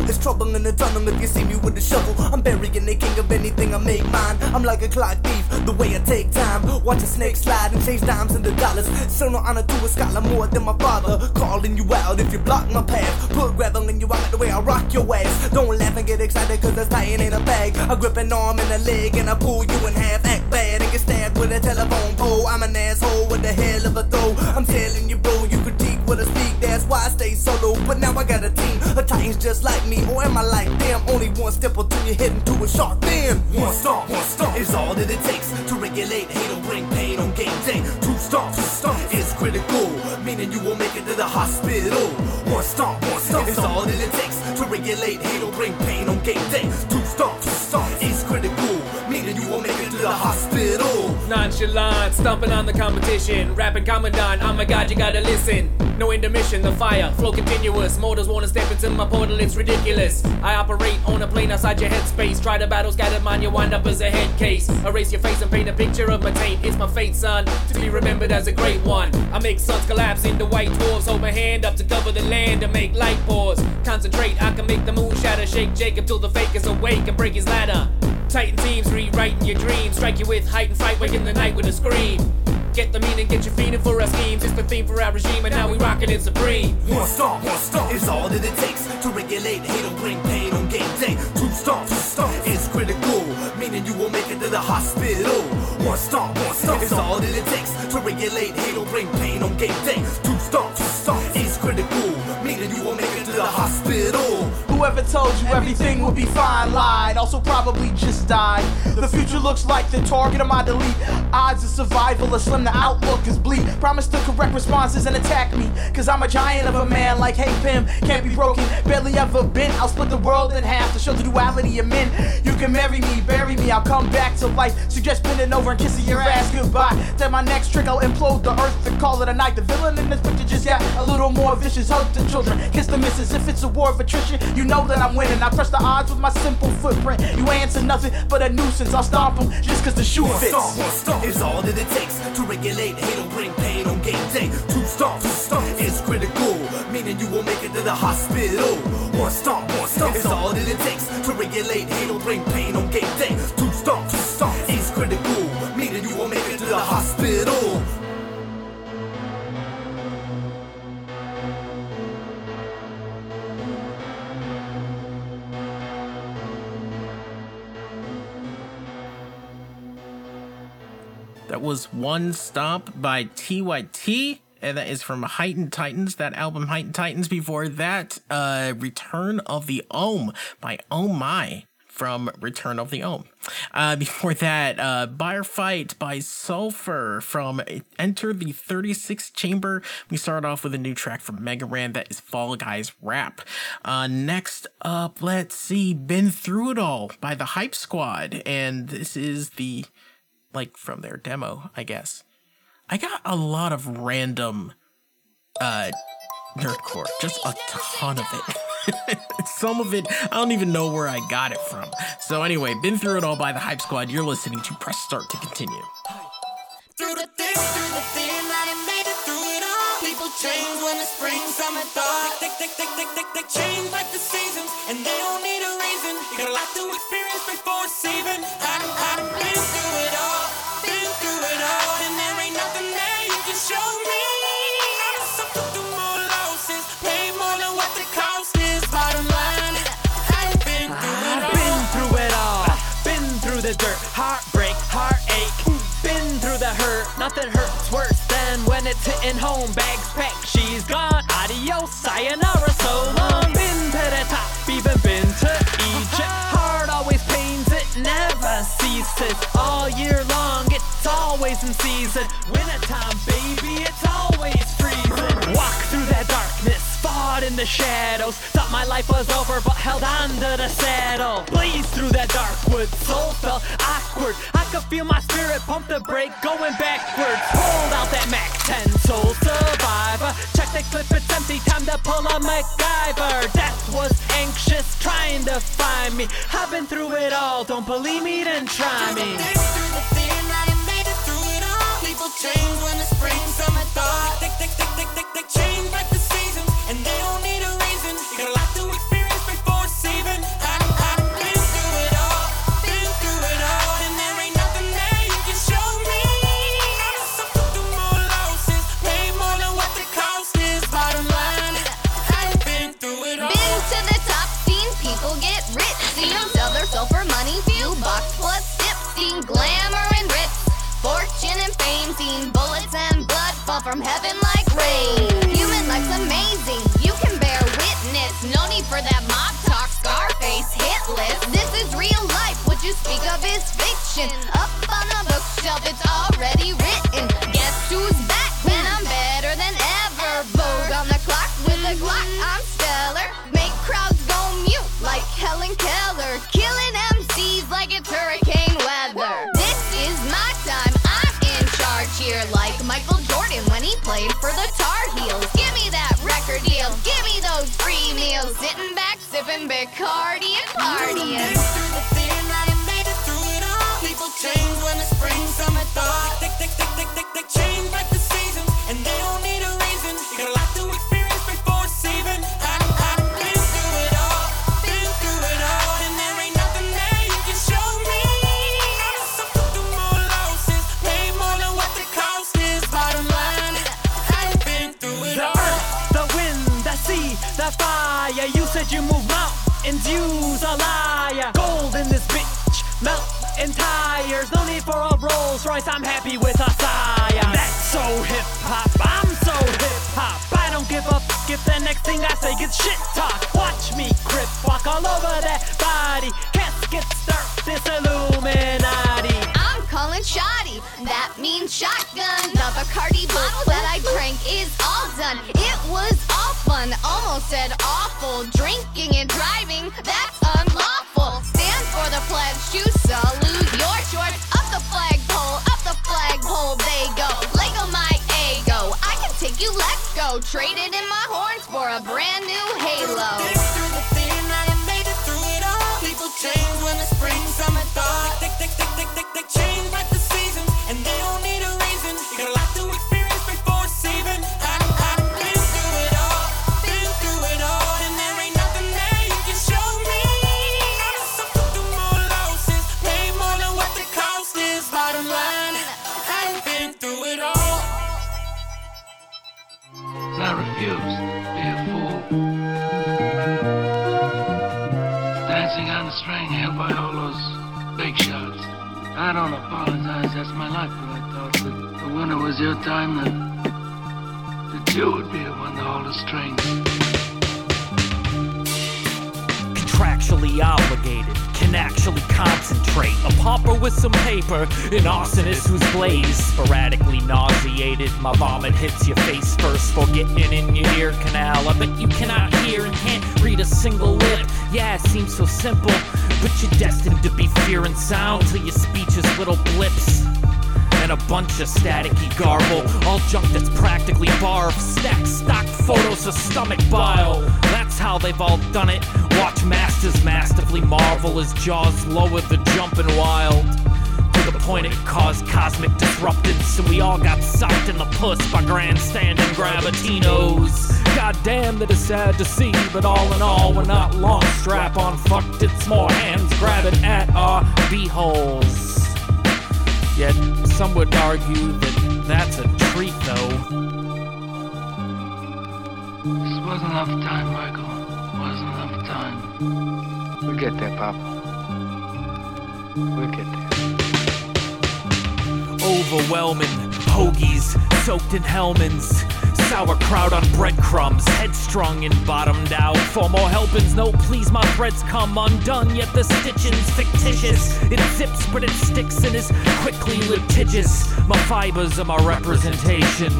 It's trouble in the tunnel if you see me with the shovel. I'm burying the king of anything I make mine. I'm like a clock thief, the way I take time. Watch a snake slide and change dimes into dollars. Show no honor to a scholar more than my father. Calling you out if you block my path. Put gravel in you out the way I rock your ass. Don't laugh and get excited cause that's tying in a bag. I grip an arm and a leg and I pull you in half. Act bad and get stabbed with a telephone pole. I'm an asshole with a hell of a throw. I'm telling you, bro, you critique speak. That's why I stay solo. But now I got a team of titans just like me. Or am I like them? Only one step until you're heading to a shark fin. One stomp, one stomp is all that it takes to regulate hate or bring pain on game day. Two stomps, two stomps is critical, meaning you won't make it to the hospital. One stomp, one stomp is all that it takes to regulate hate or bring pain on game day. Two stomps, two stomps is critical, meaning you won't make it to the hospital. Nonchalant, stomping on the competition. Rapping commandant, oh my god, you gotta listen. No intermission, the fire, flow continuous. Motors wanna step into my portal, it's ridiculous. I operate on a plane outside your headspace. Try to battle scattered mind, you wind up as a head case. Erase your face and paint a picture of my taint. It's my fate, son, to be remembered as a great one. I make suns collapse into white dwarfs. Hold my hand up to cover the land and make light pause. Concentrate, I can make the moon shatter. Shake Jacob till the fake is awake and break his ladder. Titan teams rewriting your dreams. Strike you with height and fright, waking the night with a scream. Get the meaning, get you feeding for our schemes. It's the theme for our regime, and now we rockin' it supreme. One stomp, one stomp is all that it takes to regulate hate or bring pain on game day. Two stomps, two stomps is critical, meaning you will make it to the hospital. One stomp, one stomp is all that it takes to regulate hate or bring pain on game day. Two stomps, two stomps is critical, meaning you will make it the hospital. Whoever told you everything would be fine lied, also probably just died. The future looks like the target of my delete. Odds of survival are slim, the outlook is bleak. Promise the correct responses and attack me. Cause I'm a giant of a man like Hank Pym, can't be broken, barely ever been. I'll split the world in half to show the duality of men. You can marry me, bury me, I'll come back to life. Suggest bending over and kissing your ass goodbye. Then my next trick, I'll implode the earth to call it a night. The villain in this picture just got a little more vicious. Hurt the children, kiss the missus. If it's a war of attrition, you know that I'm winning. I crush the odds with my simple footprint. You answer nothing but a nuisance. I'll stomp them just cause the shoe One fits. stomp, one stomp is all that it takes to regulate hate or bring pain on game day. Two stomps, two stomps is critical, meaning you will make it to the hospital. One stomp, one stomp is all that it takes to regulate hate or bring pain on game day. Two stomps, two stomps is critical, meaning you will make it to the hospital. That was One Stomp by TYT. And that is from Heightened Titans, that album Heightened Titans. Before that, uh, Return of the Ohm by Oh My from Return of the Ohm. Uh, before that, uh, Buyer Fight by Sulfur from Enter the 36th Chamber. We start off with a new track from Mega Ran that is Fall Guys Rap. Uh, next up, let's see, Been Through It All by the Hype Squad. And this is the, like, from their demo, I guess. I got a lot of random, uh, nerdcore, just a ton of it. Some of it, I don't even know where I got it from. So, anyway, been through it all by the Hype Squad. You're listening to Press Start to continue. Through the thick, through the thin, I made it through it all. People change when the spring, summer, fall. They, they, they, they, they, they change like the seasons, and they don't need a reason. You got a lot to experience before. I I've been through it all. Been through it all, been through the dirt, heartbreak, heartache. Been through the hurt. Nothing hurts worse than when it's hitting home. Bags packed, she's gone. Adios, sayonara, so long. Been to the top, even been to Egypt. Heart always pains, it never ceases. All year long, it's always in season. Wintertime, baby, it's always freezing. Walk through that darkness, fought in the shadows. Thought my life was over, but held on to the saddle. Blaze through that dark wood, soul felt awkward. I could feel my spirit pump the brake, going backwards. Pulled out that Mac 10, soul survivor. Check the clip, it's empty, time to pull a MacGyver. Death was anxious, trying to find me. I've been through it all, don't believe me, then try me. People change when the spring, summer, fall. They, they, they, they, they, they change like the seasons, and they don't need a reason. You got a lot to seen bullets and blood fall from heaven like rain. Human life's amazing, you can bear witness, no need for that mob talk, Scarface hit list. This is real life, what you speak of is fiction. Up on the bookshelf, it's already written. Sitting back, sipping Bacardi and partying. People change when the spring, summer, they change Royce, I'm happy with a Scion. That's so hip hop, I'm so hip hop. I don't give a f if the next thing I say gets shit talk. Watch me crip walk all over that body. Casket start this Illuminati. I'm calling shoddy, that means shotgun. The Bacardi bottle that I drank is all done. It was all fun, almost said awful. Drinking and driving, that's Traded in my horns for a brand new halo. People change when the spring, summer, they change like that's my life, but I thought that the winter was your time, that, that you would be the one to hold the strings. contractually obligated, can actually concentrate. A pauper with some paper, an arsonist who's blazed. Sporadically nauseated, my vomit hits your face first for getting in your ear canal. I bet you cannot hear and can't read a single lip. Yeah, it seems so simple, but you're destined to be fear and sound till your speech is little blips a bunch of staticky garble. All junk that's practically barf. Stack stock photos of stomach bile. That's how they've all done it. Watch masters masterfully marvel as jaws lower the jumping wild. To the point it caused cosmic disruptance, and we all got sucked in the puss by grandstanding gravitinos. God damn that it's sad to see, but all in all, we're not long strap on fucked. It's more hands grabbing at our beeholes. Yet some would argue that that's a treat, though. This wasn't enough time, Michael. Wasn't enough time. We'll get there, Papa. We'll get there. Overwhelming hoagies soaked in Hellmann's. Sauerkraut on breadcrumbs, headstrong and bottomed out. For more helpings, no, please, my threads come undone. Yet the stitching's fictitious. It zips, but it sticks and is quickly litigious. My fibers are my representation.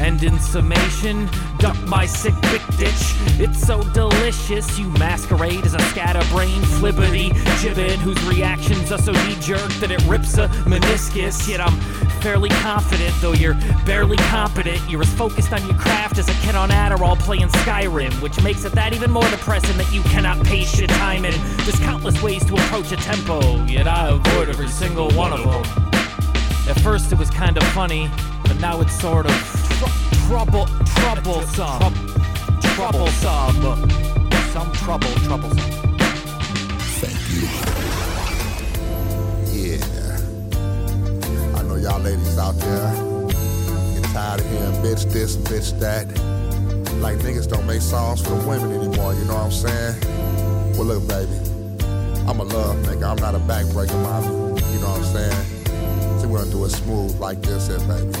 And in summation, duck my sick big ditch. It's so delicious, you masquerade as a scatterbrain flippity gibbet whose reactions are so knee jerk that it rips a meniscus. Yet I'm fairly confident, though you're barely competent. You're as focused on your craft as a kid on Adderall playing Skyrim, which makes it that even more depressing that you cannot pace your time in. There's countless ways to approach a tempo, yet I avoid every single one of them. At first it was kind of funny, but now it's sort of tr- trouble, troublesome, troublesome, some trouble, troublesome. Yeah. I know y'all ladies out there tired of hearing bitch this, bitch that. Like niggas don't make songs for the women anymore, you know what I'm saying? Well, look, baby, I'm a love nigga. I'm not a backbreaker, mommy. You know what I'm saying? So we're gonna do it smooth like this, here, baby.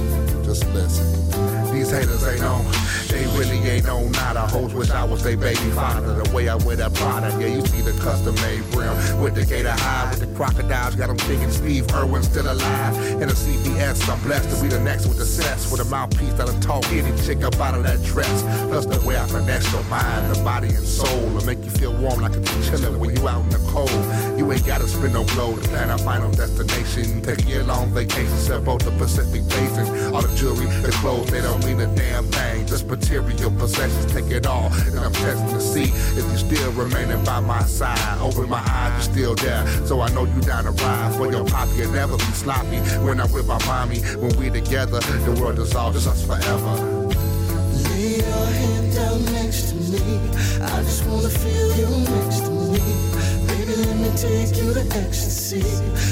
Just listen. These haters ain't on, they really ain't on nada. Hoes wish I was their baby father. The way I wear that product, yeah, you see the custom made brim with the gator high, with the crocodiles. Got them thinking Steve Irwin still alive. And the CBS, I'm blessed to be the next with the sets, with a mouthpiece that'll talk any chick up out of that dress. Plus the way I finesse your mind, the body and soul, and make you feel warm like a chillin' when you out in the cold. You ain't gotta spend no blow to plan our final destination. Take a year long vacation, set both the Pacific Basin. All the jewelry, the clothes, they don't mean a damn thing. Just material possessions, take it all. And I'm testing to see if you still remaining by my side. Open my eyes, you're still there. So I know you down to ride. For your poppy, you'll never be sloppy. When I'm with my mommy, when we together, the world is all just us forever. Lay your hand down next to me. I just wanna feel you next to me. Take you to ecstasy.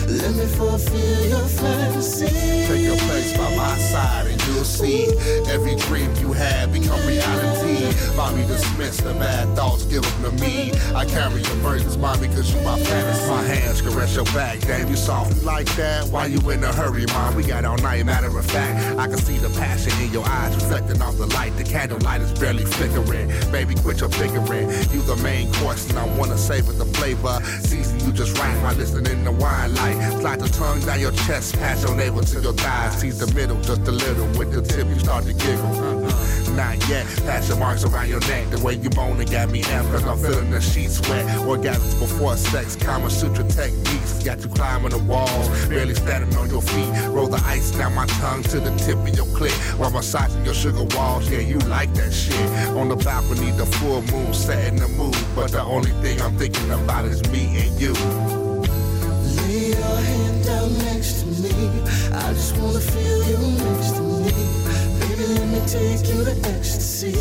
Let me fulfill your fantasy. Take your place by my side and you'll see every dream you had become reality. Mommy, dismiss the bad thoughts, give them to me. I carry your burdens, mommy, cause you my fantasy. My hands caress your back, damn, you soft like that. Why you in a hurry, mom? We got all night, matter of fact. I can see the passion in your eyes reflecting off the light. The candlelight is barely flickering. Baby, quit your figuring. You the main course, and I wanna savor the flavor. Season you just right while listening to wine light. Slide the tongue down your chest, pass your navel to your thighs. Seize the middle just a little. With the tip, you start to giggle. Uh-huh. Not yet, pass your marks around your neck. The way you moaning got me amped, cause I'm feeling the sheets wet. Orgasms before sex, Kama Sutra techniques. Got you climbing the walls, barely standing on your feet. Roll the ice down my tongue to the tip of your clit. While massaging your sugar walls, yeah, you like that shit. On the balcony, the full moon setting the mood. But the only thing I'm thinking about is me and you. Lay your hand down next to me. I just wanna feel you next to me. Baby, me take you to ecstasy.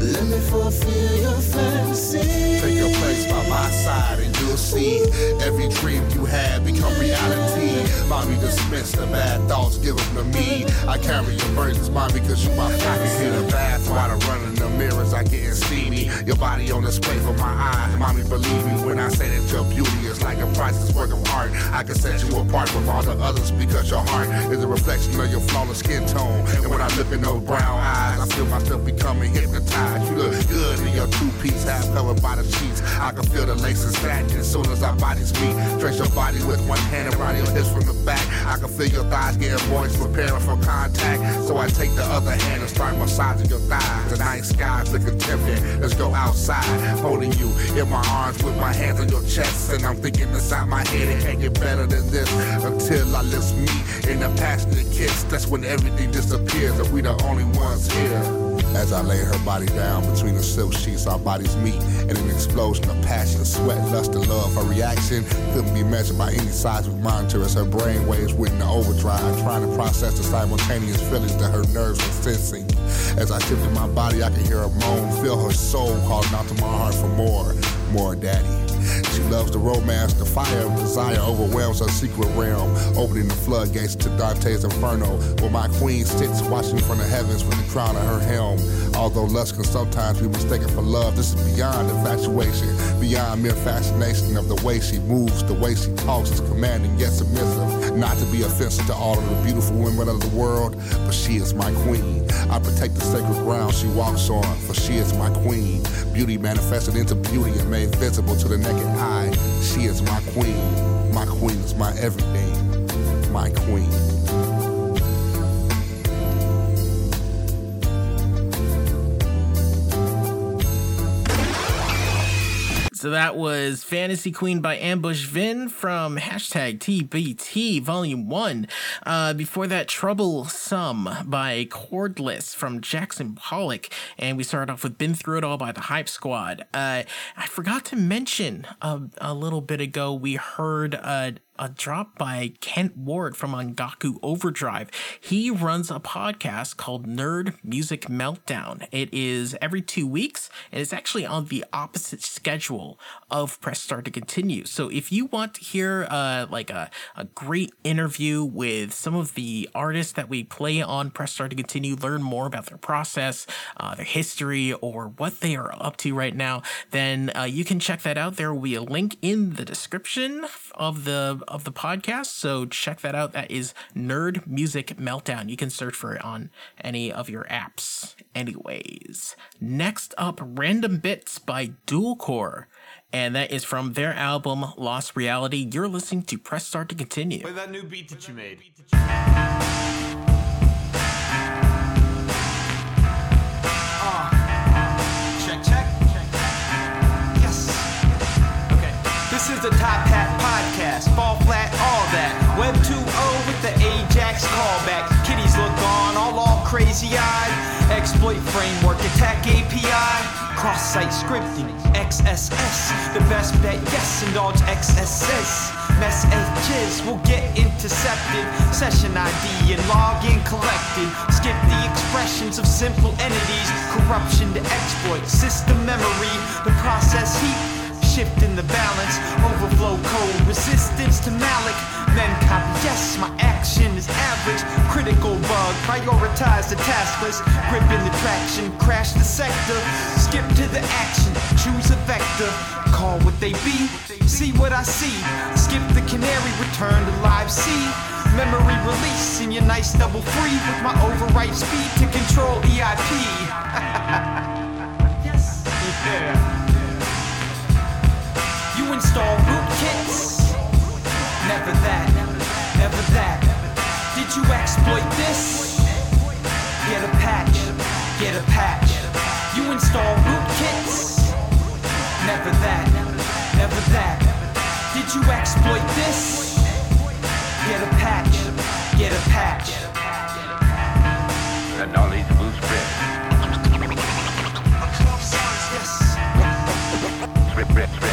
Let me fulfill your fantasy. Take your place by my side and you'll see every dream you had become reality. Mommy, dismiss the bad thoughts, give them to me. I carry your burdens, mommy, cause you my pocket. See the bath while I'm running the mirrors, I getting steamy. Your body on display for my eyes. Mommy, believe me when I say that your beauty is like a priceless work of art. I can set you apart from all the others because your heart is a reflection of your flawless skin tone. And when I look in those brown eyes, I feel myself becoming hypnotized. You look good in your two-piece, half covered by the sheets. I can feel the laces satin as soon as our bodies meet. Trace your body with one hand around your hips from the back. I can feel your thighs getting moist, preparing for contact. So I take the other hand and start massaging your thighs. The night sky looking tempting. Let's go outside, holding you in my arms with my hands on your chest. And I'm thinking inside my head, it can't get better than this. Until our lips meet in a passionate kiss. That's when everything disappears, and we the only ones As I lay her body down between the silk sheets, our bodies meet in an explosion of passion, sweat, lust, and love. Her reaction couldn't be measured by any seismic monitor as her brain waves went into overdrive, trying to process the simultaneous feelings that her nerves were sensing. As I shifted my body, I could hear her moan, feel her soul calling out to my heart for more, more daddy. She loves the romance, the fire of desire overwhelms her secret realm, opening the floodgates to Dante's Inferno, where my queen sits watching from the heavens with the crown of her helm. Although lust can sometimes be mistaken for love, this is beyond infatuation, beyond mere fascination of the way she moves, the way she talks is commanding yet submissive. Not to be offensive to all of the beautiful women of the world, but she is my queen. I protect the sacred ground she walks on, for she is my queen. Beauty manifested into beauty and made visible to the naked eye. She is my queen. My queen is my everything. My queen. So that was Fantasy Queen by Ambush Vin from hashtag TBT Volume 1. Uh, before that, Troublesome by Cordless from Jackson Pollock. And we started off with Been Through It All by the Hype Squad. Uh, I forgot to mention a, a little bit ago, we heard uh, a drop by Kent Ward from Angaku Overdrive. He runs a podcast called Nerd Music Meltdown. It is every two weeks, and it's actually on the opposite schedule of Press Start to Continue. So if you want to hear uh, like a, a great interview with some of the artists that we play on Press Start to Continue, learn more about their process, uh, their history, or what they are up to right now, then uh, you can check that out. There will be a link in the description of the of the podcast. So check that out. That is Nerd Music Meltdown. You can search for it on any of your apps. Anyways, next up, Random Bits by Dual Core. And that is from their album Lost Reality. You're listening to Press Start to Continue. Play that new beat that you made. Eyed. Exploit framework, attack API. Cross site scripting, XSS. The best bet, yes, indulge XSS. Mess edges will get intercepted. Session ID and login collected. Skip the expressions of simple entities. Corruption to exploit, system memory. The process heap shifting the balance. Overflow code, resistance to malloc. Men copy, yes, my action is average. Critical bug, prioritize the task list. Gripping the traction, crash the sector. Skip to the action, choose a vector. Call what they be, see what I see. Skip the canary, return to libc. Memory release in your nice double free with my overwrite speed to control EIP. yes. Yeah. Install rootkits. Never that, never that. Did you exploit this? Get a patch, get a patch. You install rootkits. Never that, never that. Did you exploit this? Get a patch, get a patch. The knowledge will spread. Spread, spread, spread.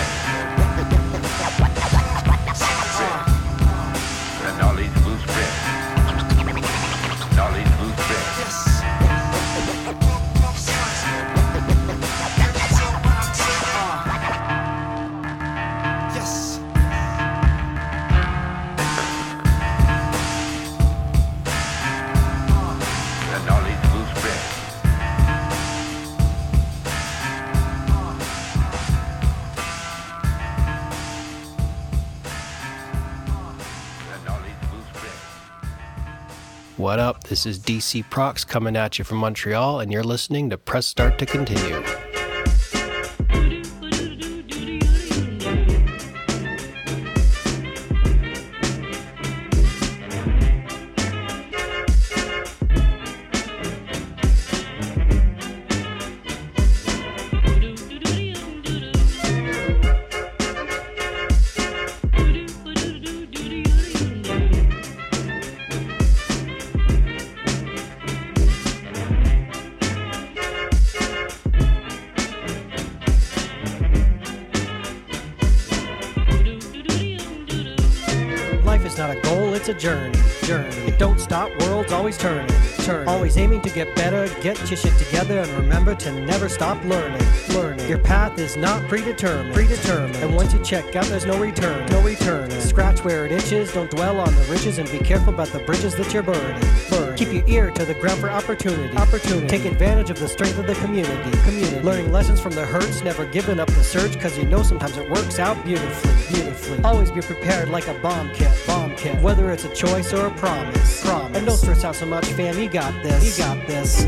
What up? This is DC Prox coming at you from Montreal, and you're listening to Press Start to Continue. Always turning. Turning. Always aiming to get better, get your shit together, and remember to never stop learning. Learning. Your path is not predetermined. Predetermined. And once you check out, there's no return. No return. Scratch where it itches, don't dwell on the riches, and be careful about the bridges that you're burning. Keep your ear to the ground for opportunity. Opportunity. Take advantage of the strength of the community. Community. Learning lessons from the hurts, never giving up the search, cause you know sometimes it works out beautifully. Beautifully. Always be prepared like a bomb kit. Bomb kit. Whether it's a choice or a promise. Promise. And don't stress out so much, fam. You got this. You got this.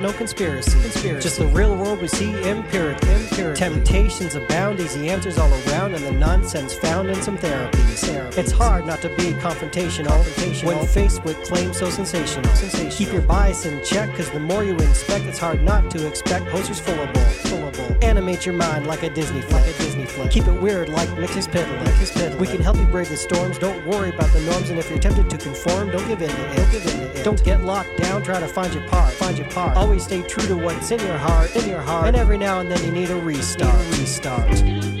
No conspiracy. conspiracy. Just the real world we see empiric. empiric. Temptations abound, easy answers all around, and the nonsense found in some therapies. It's hard not to be confrontational, confrontational when faced with claims so sensational. sensational. Keep your bias in check, cause the more you inspect, it's hard not to expect posters full of bull. Full of bull. Animate your mind like a Disney flick. Like a Disney flick. Keep it weird like Mxyzptlk. Mix's Piddly. We can help you brave the storms. Don't worry about the norms, and if you're tempted to conform, don't give in to it. Don't give in to it. Don't get locked down. Try to find your part. Find your part. Always stay true to what's in your heart. In your heart. And every now and then you need a restart. Restart.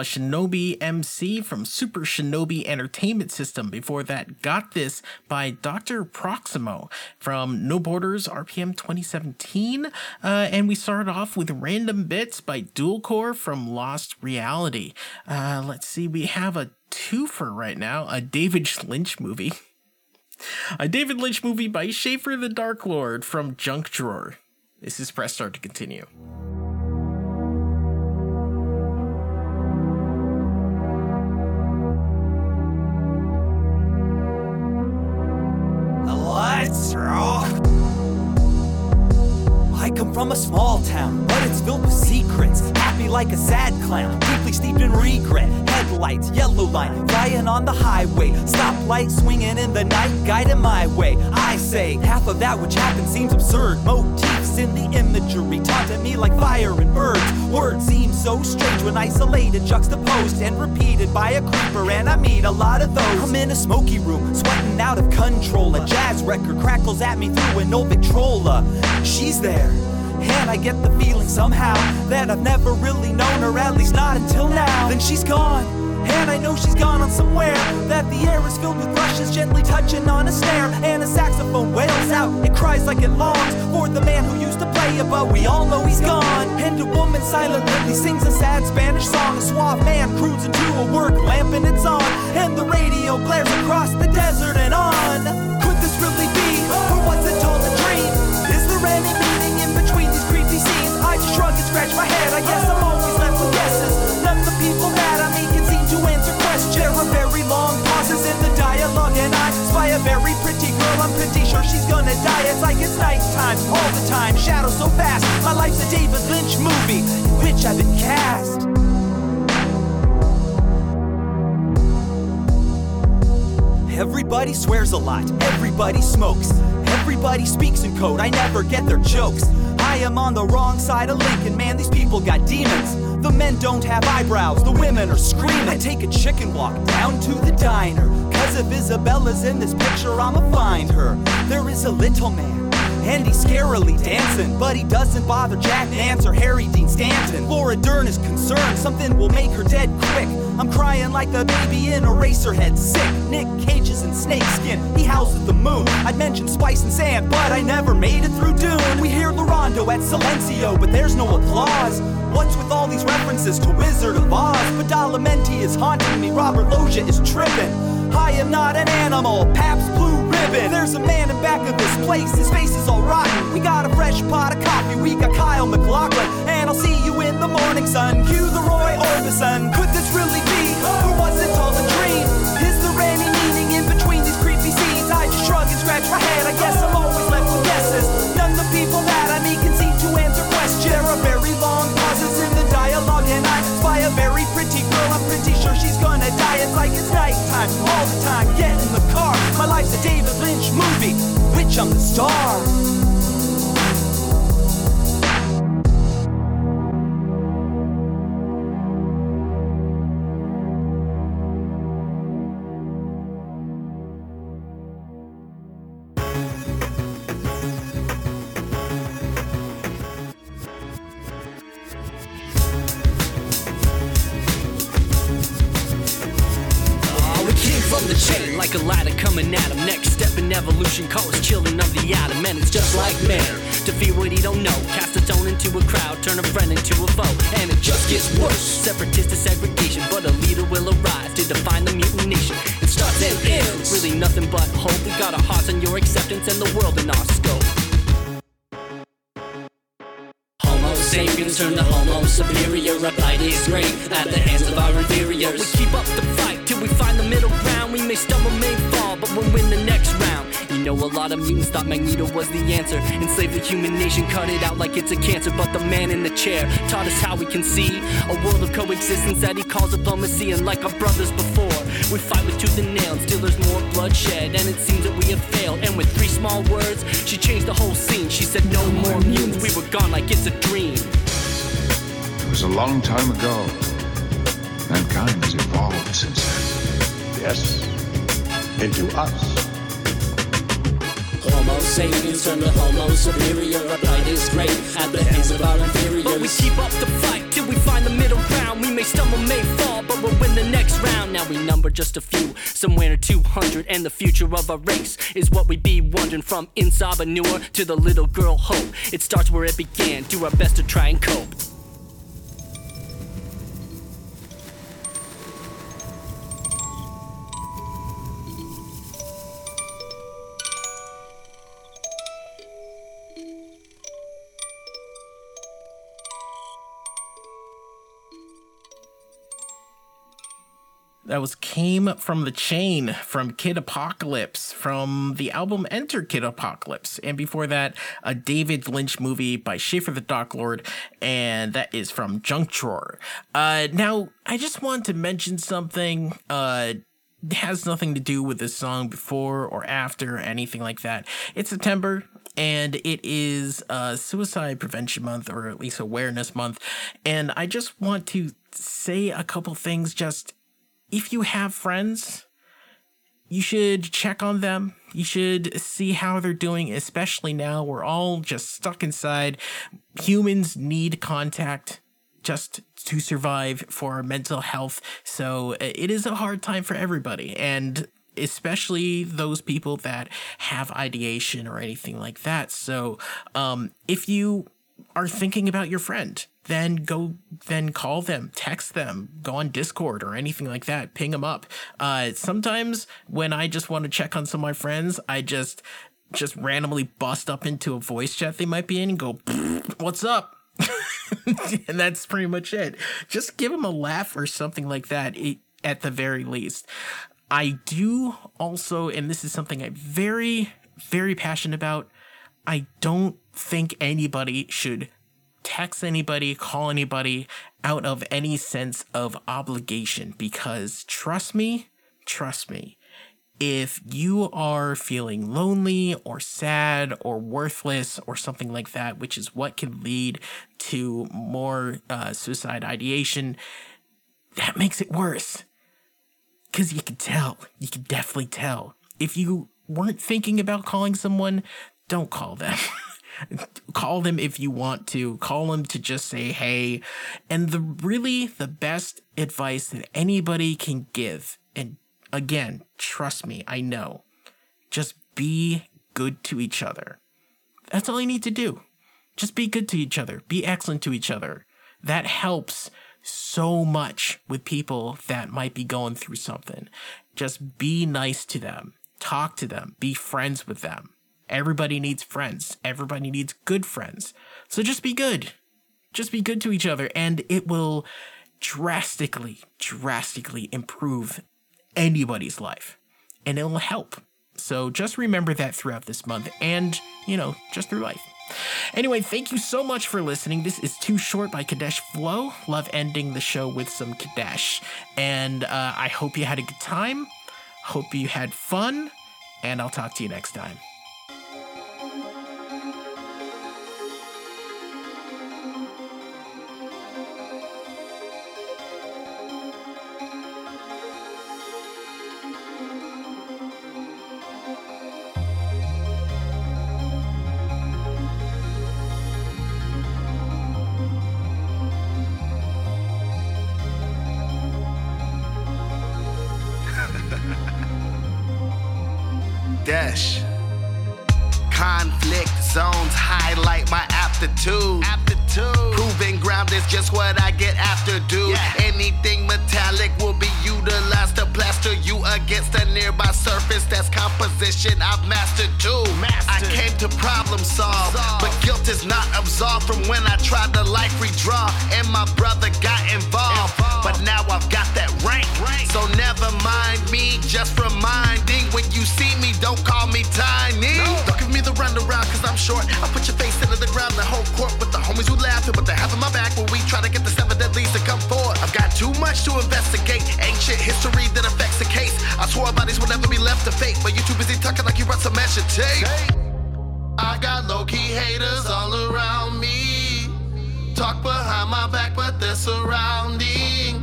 By Shinobi MC from Super Shinobi Entertainment System. Before that, Got This by Dr. Proximo from No Borders RPM 2017. Uh, and we started off with Random Bits by Dual Core from Lost Reality. Uh, let's see, we have a twofer right now, a David Lynch movie. A David Lynch movie by Schaffer the Darklord from Junk Drawer. This is Press Start to continue. From a small town, but it's filled with secrets. Happy like a sad clown, deeply steeped in regret. Headlights, yellow line, flying on the highway. Stoplight swinging in the night, guiding my way. I say, half of that which happened seems absurd. Motifs in the imagery taunted me like fire and birds. Words seem so strange when isolated, juxtaposed, and repeated by a creeper. And I meet a lot of those. I'm in a smoky room, sweating out of control. A jazz record crackles at me through an old Victrola. She's there. And I get the feeling somehow that I've never really known her, at least not until now. Then she's gone. And I know she's gone on somewhere That the air is filled with brushes gently touching on a snare And a saxophone wails out, it cries like it longs For the man who used to play it, but we all know he's gone And a woman silently sings a sad Spanish song A suave man cruising into a work lamp and it's on And the radio blares across the desert and on Could this really be, scratch my head. I guess I'm always left with guesses. Left the people mad. I make it seem to answer questions. There are very long pauses in the dialogue, and I spy a very pretty girl. I'm pretty sure she's gonna die. It's like it's nighttime all the time. Shadows so fast. My life's a David Lynch movie in which I've been cast. Everybody swears a lot. Everybody smokes. Everybody speaks in code. I never get their jokes. I am on the wrong side of Lincoln, man, these people got demons. The men don't have eyebrows, the women are screaming. I take a chicken walk down to the diner, cause if Isabella's in this picture, I'ma find her. There is a little man. And he's scarily dancing, but he doesn't bother Jack Nance or Harry Dean Stanton. Laura Dern is concerned, something will make her dead quick. I'm crying like the baby in a Eraserhead, sick. Nick Cage's in snakeskin, he howls at the moon. I'd mentioned Spice and Sand, but I never made it through Dune. We hear Llorando at Silencio, but there's no applause. What's with all these references to Wizard of Oz? Badalamenti is haunting me, Robert Loggia is tripping. I am not an animal, Pabst Blue Ribbon. There's a man in back of this place, his face is all rotten. We got a fresh pot of coffee, we got Kyle MacLachlan. And I'll see you in the morning sun. Cue the Roy Orbison. Could this really be, or was it all a dream? Is there any meaning in between these creepy scenes? I just shrug and scratch my head, I guess I'm always left with guesses. None of the people that I meet can seem to answer questions. There are very long pauses in the dialogue, and I spy a very pretty girl. I'm pretty sure she's gonna die. It's like it's nighttime all the time. Get in the car. My life's a David which I'm the star. But the man in the chair taught us how we can see a world of coexistence that he calls diplomacy. And like our brothers before, we fight with tooth and nail until there's more bloodshed. And it seems that we have failed. And with three small words, she changed the whole scene. She said, No more mutants. We were gone like it's a dream. It was a long time ago. Mankind has evolved since then. Yes, into us. Homo sapiens turn to Homo superior. Our plight is great at the hands of our inferiors. But we keep up the fight till we find the middle ground. We may stumble, may fall, but we'll win the next round. Now we number just a few, somewhere 200, and the future of our race is what we be wondering from Banua to the little girl Hope. It starts where it began. Do our best to try and cope. That was Came from the Chain from Kid Apocalypse from the album Enter Kid Apocalypse. And before that, a David Lynch movie by Schaffer the Darklord, and that is from Junk Drawer. Uh, now, I just want to mention something. Uh, has nothing to do with the song before or after or anything like that. It's September and it is uh, Suicide Prevention Month or at least Awareness Month. And I just want to say a couple things just if you have friends, you should check on them. You should see how they're doing, especially now we're all just stuck inside. Humans need contact just to survive for our mental health. So uh, it is a hard time for everybody. And especially those people that have ideation or anything like that. So um, if you are thinking about your friend, then go then call them text them go on discord or anything like that ping them up. Uh sometimes when i just want to check on some of my friends i just just randomly bust up into a voice chat they might be in and go what's up? And that's pretty much it. Just give them a laugh or something like that at the very least. I do also and this is something I'm very very passionate about. I don't think anybody should text anybody, call anybody out of any sense of obligation because trust me, trust me, if you are feeling lonely or sad or worthless or something like that, which is what can lead to more uh, suicide ideation, that makes it worse. Because you can tell, you can definitely tell. If you weren't thinking about calling someone, don't call them. call them if you want to. Call them to just say hey and the really the best advice that anybody can give and again trust me i know just be good to each other. That's all you need to do. Just be good to each other. Be excellent to each other. That helps so much with people that might be going through something. Just be nice to them. Talk to them. Be friends with them Everybody needs friends. Everybody needs good friends. So just be good. Just be good to each other, and it will drastically, drastically improve anybody's life. And it will help. So just remember that throughout this month and, you know, just through life. Anyway, thank you so much for listening. This is Too Short by Kadesh Flow. Love ending the show with some Kadesh. And uh, I hope you had a good time. Hope you had fun. And I'll talk to you next time. Not absolved from when I tried to life redraw and my brother got involved. But now I've got that rank, so never mind me. Just reminding when you see me, don't call me tiny. Don't give me the runaround, cause I'm short. I put your face into the ground, the whole court with the homies who laughing, but they having my back when we try to get the seven deadlies to come forward. I've got too much to investigate, ancient history that affects the case. I swore our bodies will never be left to fate, but you too busy talking like you run some measure tape. I got low key haters all around me. Talk behind my back, but they're surrounding.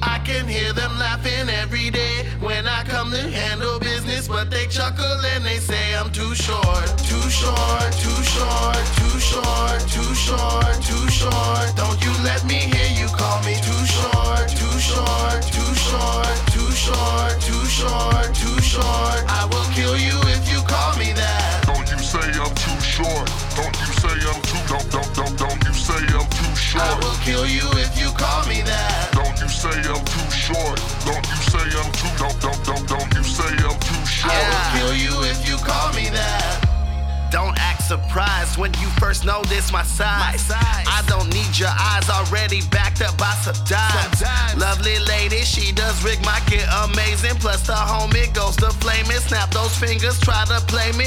I can hear them laughing every day when I come to handle business, but they chuckle and they say I'm too short, too short, too short, too short, too short, too short. Don't you let me hear you call me too short, too short, too short, too short, too short, too short. I will kill you if you call me that. Say I'm too short. Don't you say I'm too don't don't don't don't you say I'm too short. I will kill you if you call me that. Don't you say I'm too short. Don't you say I'm too don't don't don't don't you say I'm too short. I will kill you if you call me that. Don't act surprised when you first notice my size. I don't need your eyes already backed up by some dimes. Lovely lady, she does rig my kit amazing. Plus the homie goes to flame it. Snap those fingers, try to play me.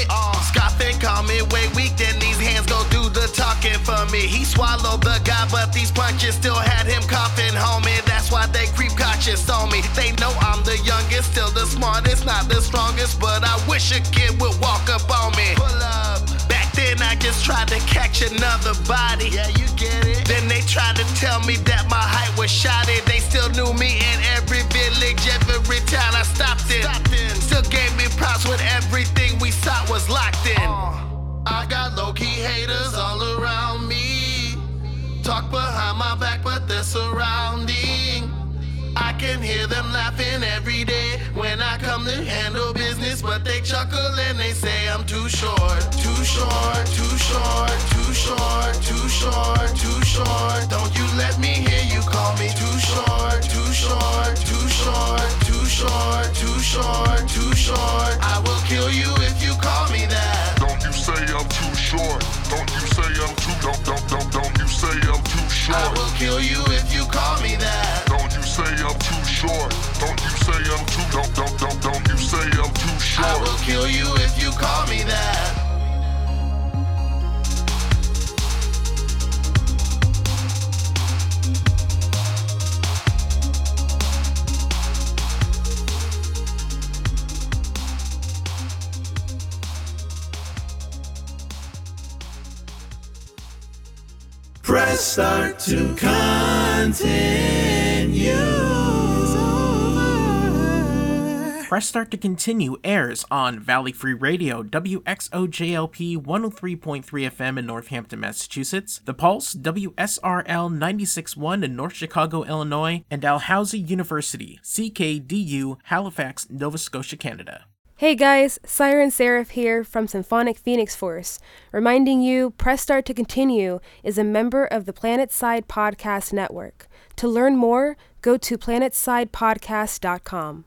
Scoffing, call me way weak, then these hands go do the talking for me. He swallowed the guy, but these punches still had him coughing, homie. Why they creep cautious on me. They know I'm the youngest, still the smartest, not the strongest, but I wish a kid would walk up on me. Pull up. Back then I just tried to catch another body. Yeah, you get it. Then they tried to tell me that my height was shoddy. They still knew me in every village, every town I stopped in. Still gave me props when everything we sought was locked in. Uh, I got low key haters all around me. Talk behind my back, but they're surrounding. Business, but they chuckle and they say I'm too short, too short, too short, too short, too short, too short. Don't you let me hear you call me too short, too short, too short, too short, too short, too short. I will kill you if you call me that. Don't you say I'm too short. Don't you say I'm too don't don't don't don't you say I'm too short. I will kill you if you call me I will kill you if you call me that. Press start to continue. Press Start to Continue airs on Valley Free Radio, WXOJLP 103.3 FM in Northampton, Massachusetts, The Pulse, WSRL 96.1 in North Chicago, Illinois, and Dalhousie University, CKDU, Halifax, Nova Scotia, Canada. Hey guys, Siren Seraph here from Symphonic Phoenix Force, reminding you Press Start to Continue is a member of the Planetside Podcast Network. To learn more, go to planetsidepodcast.com.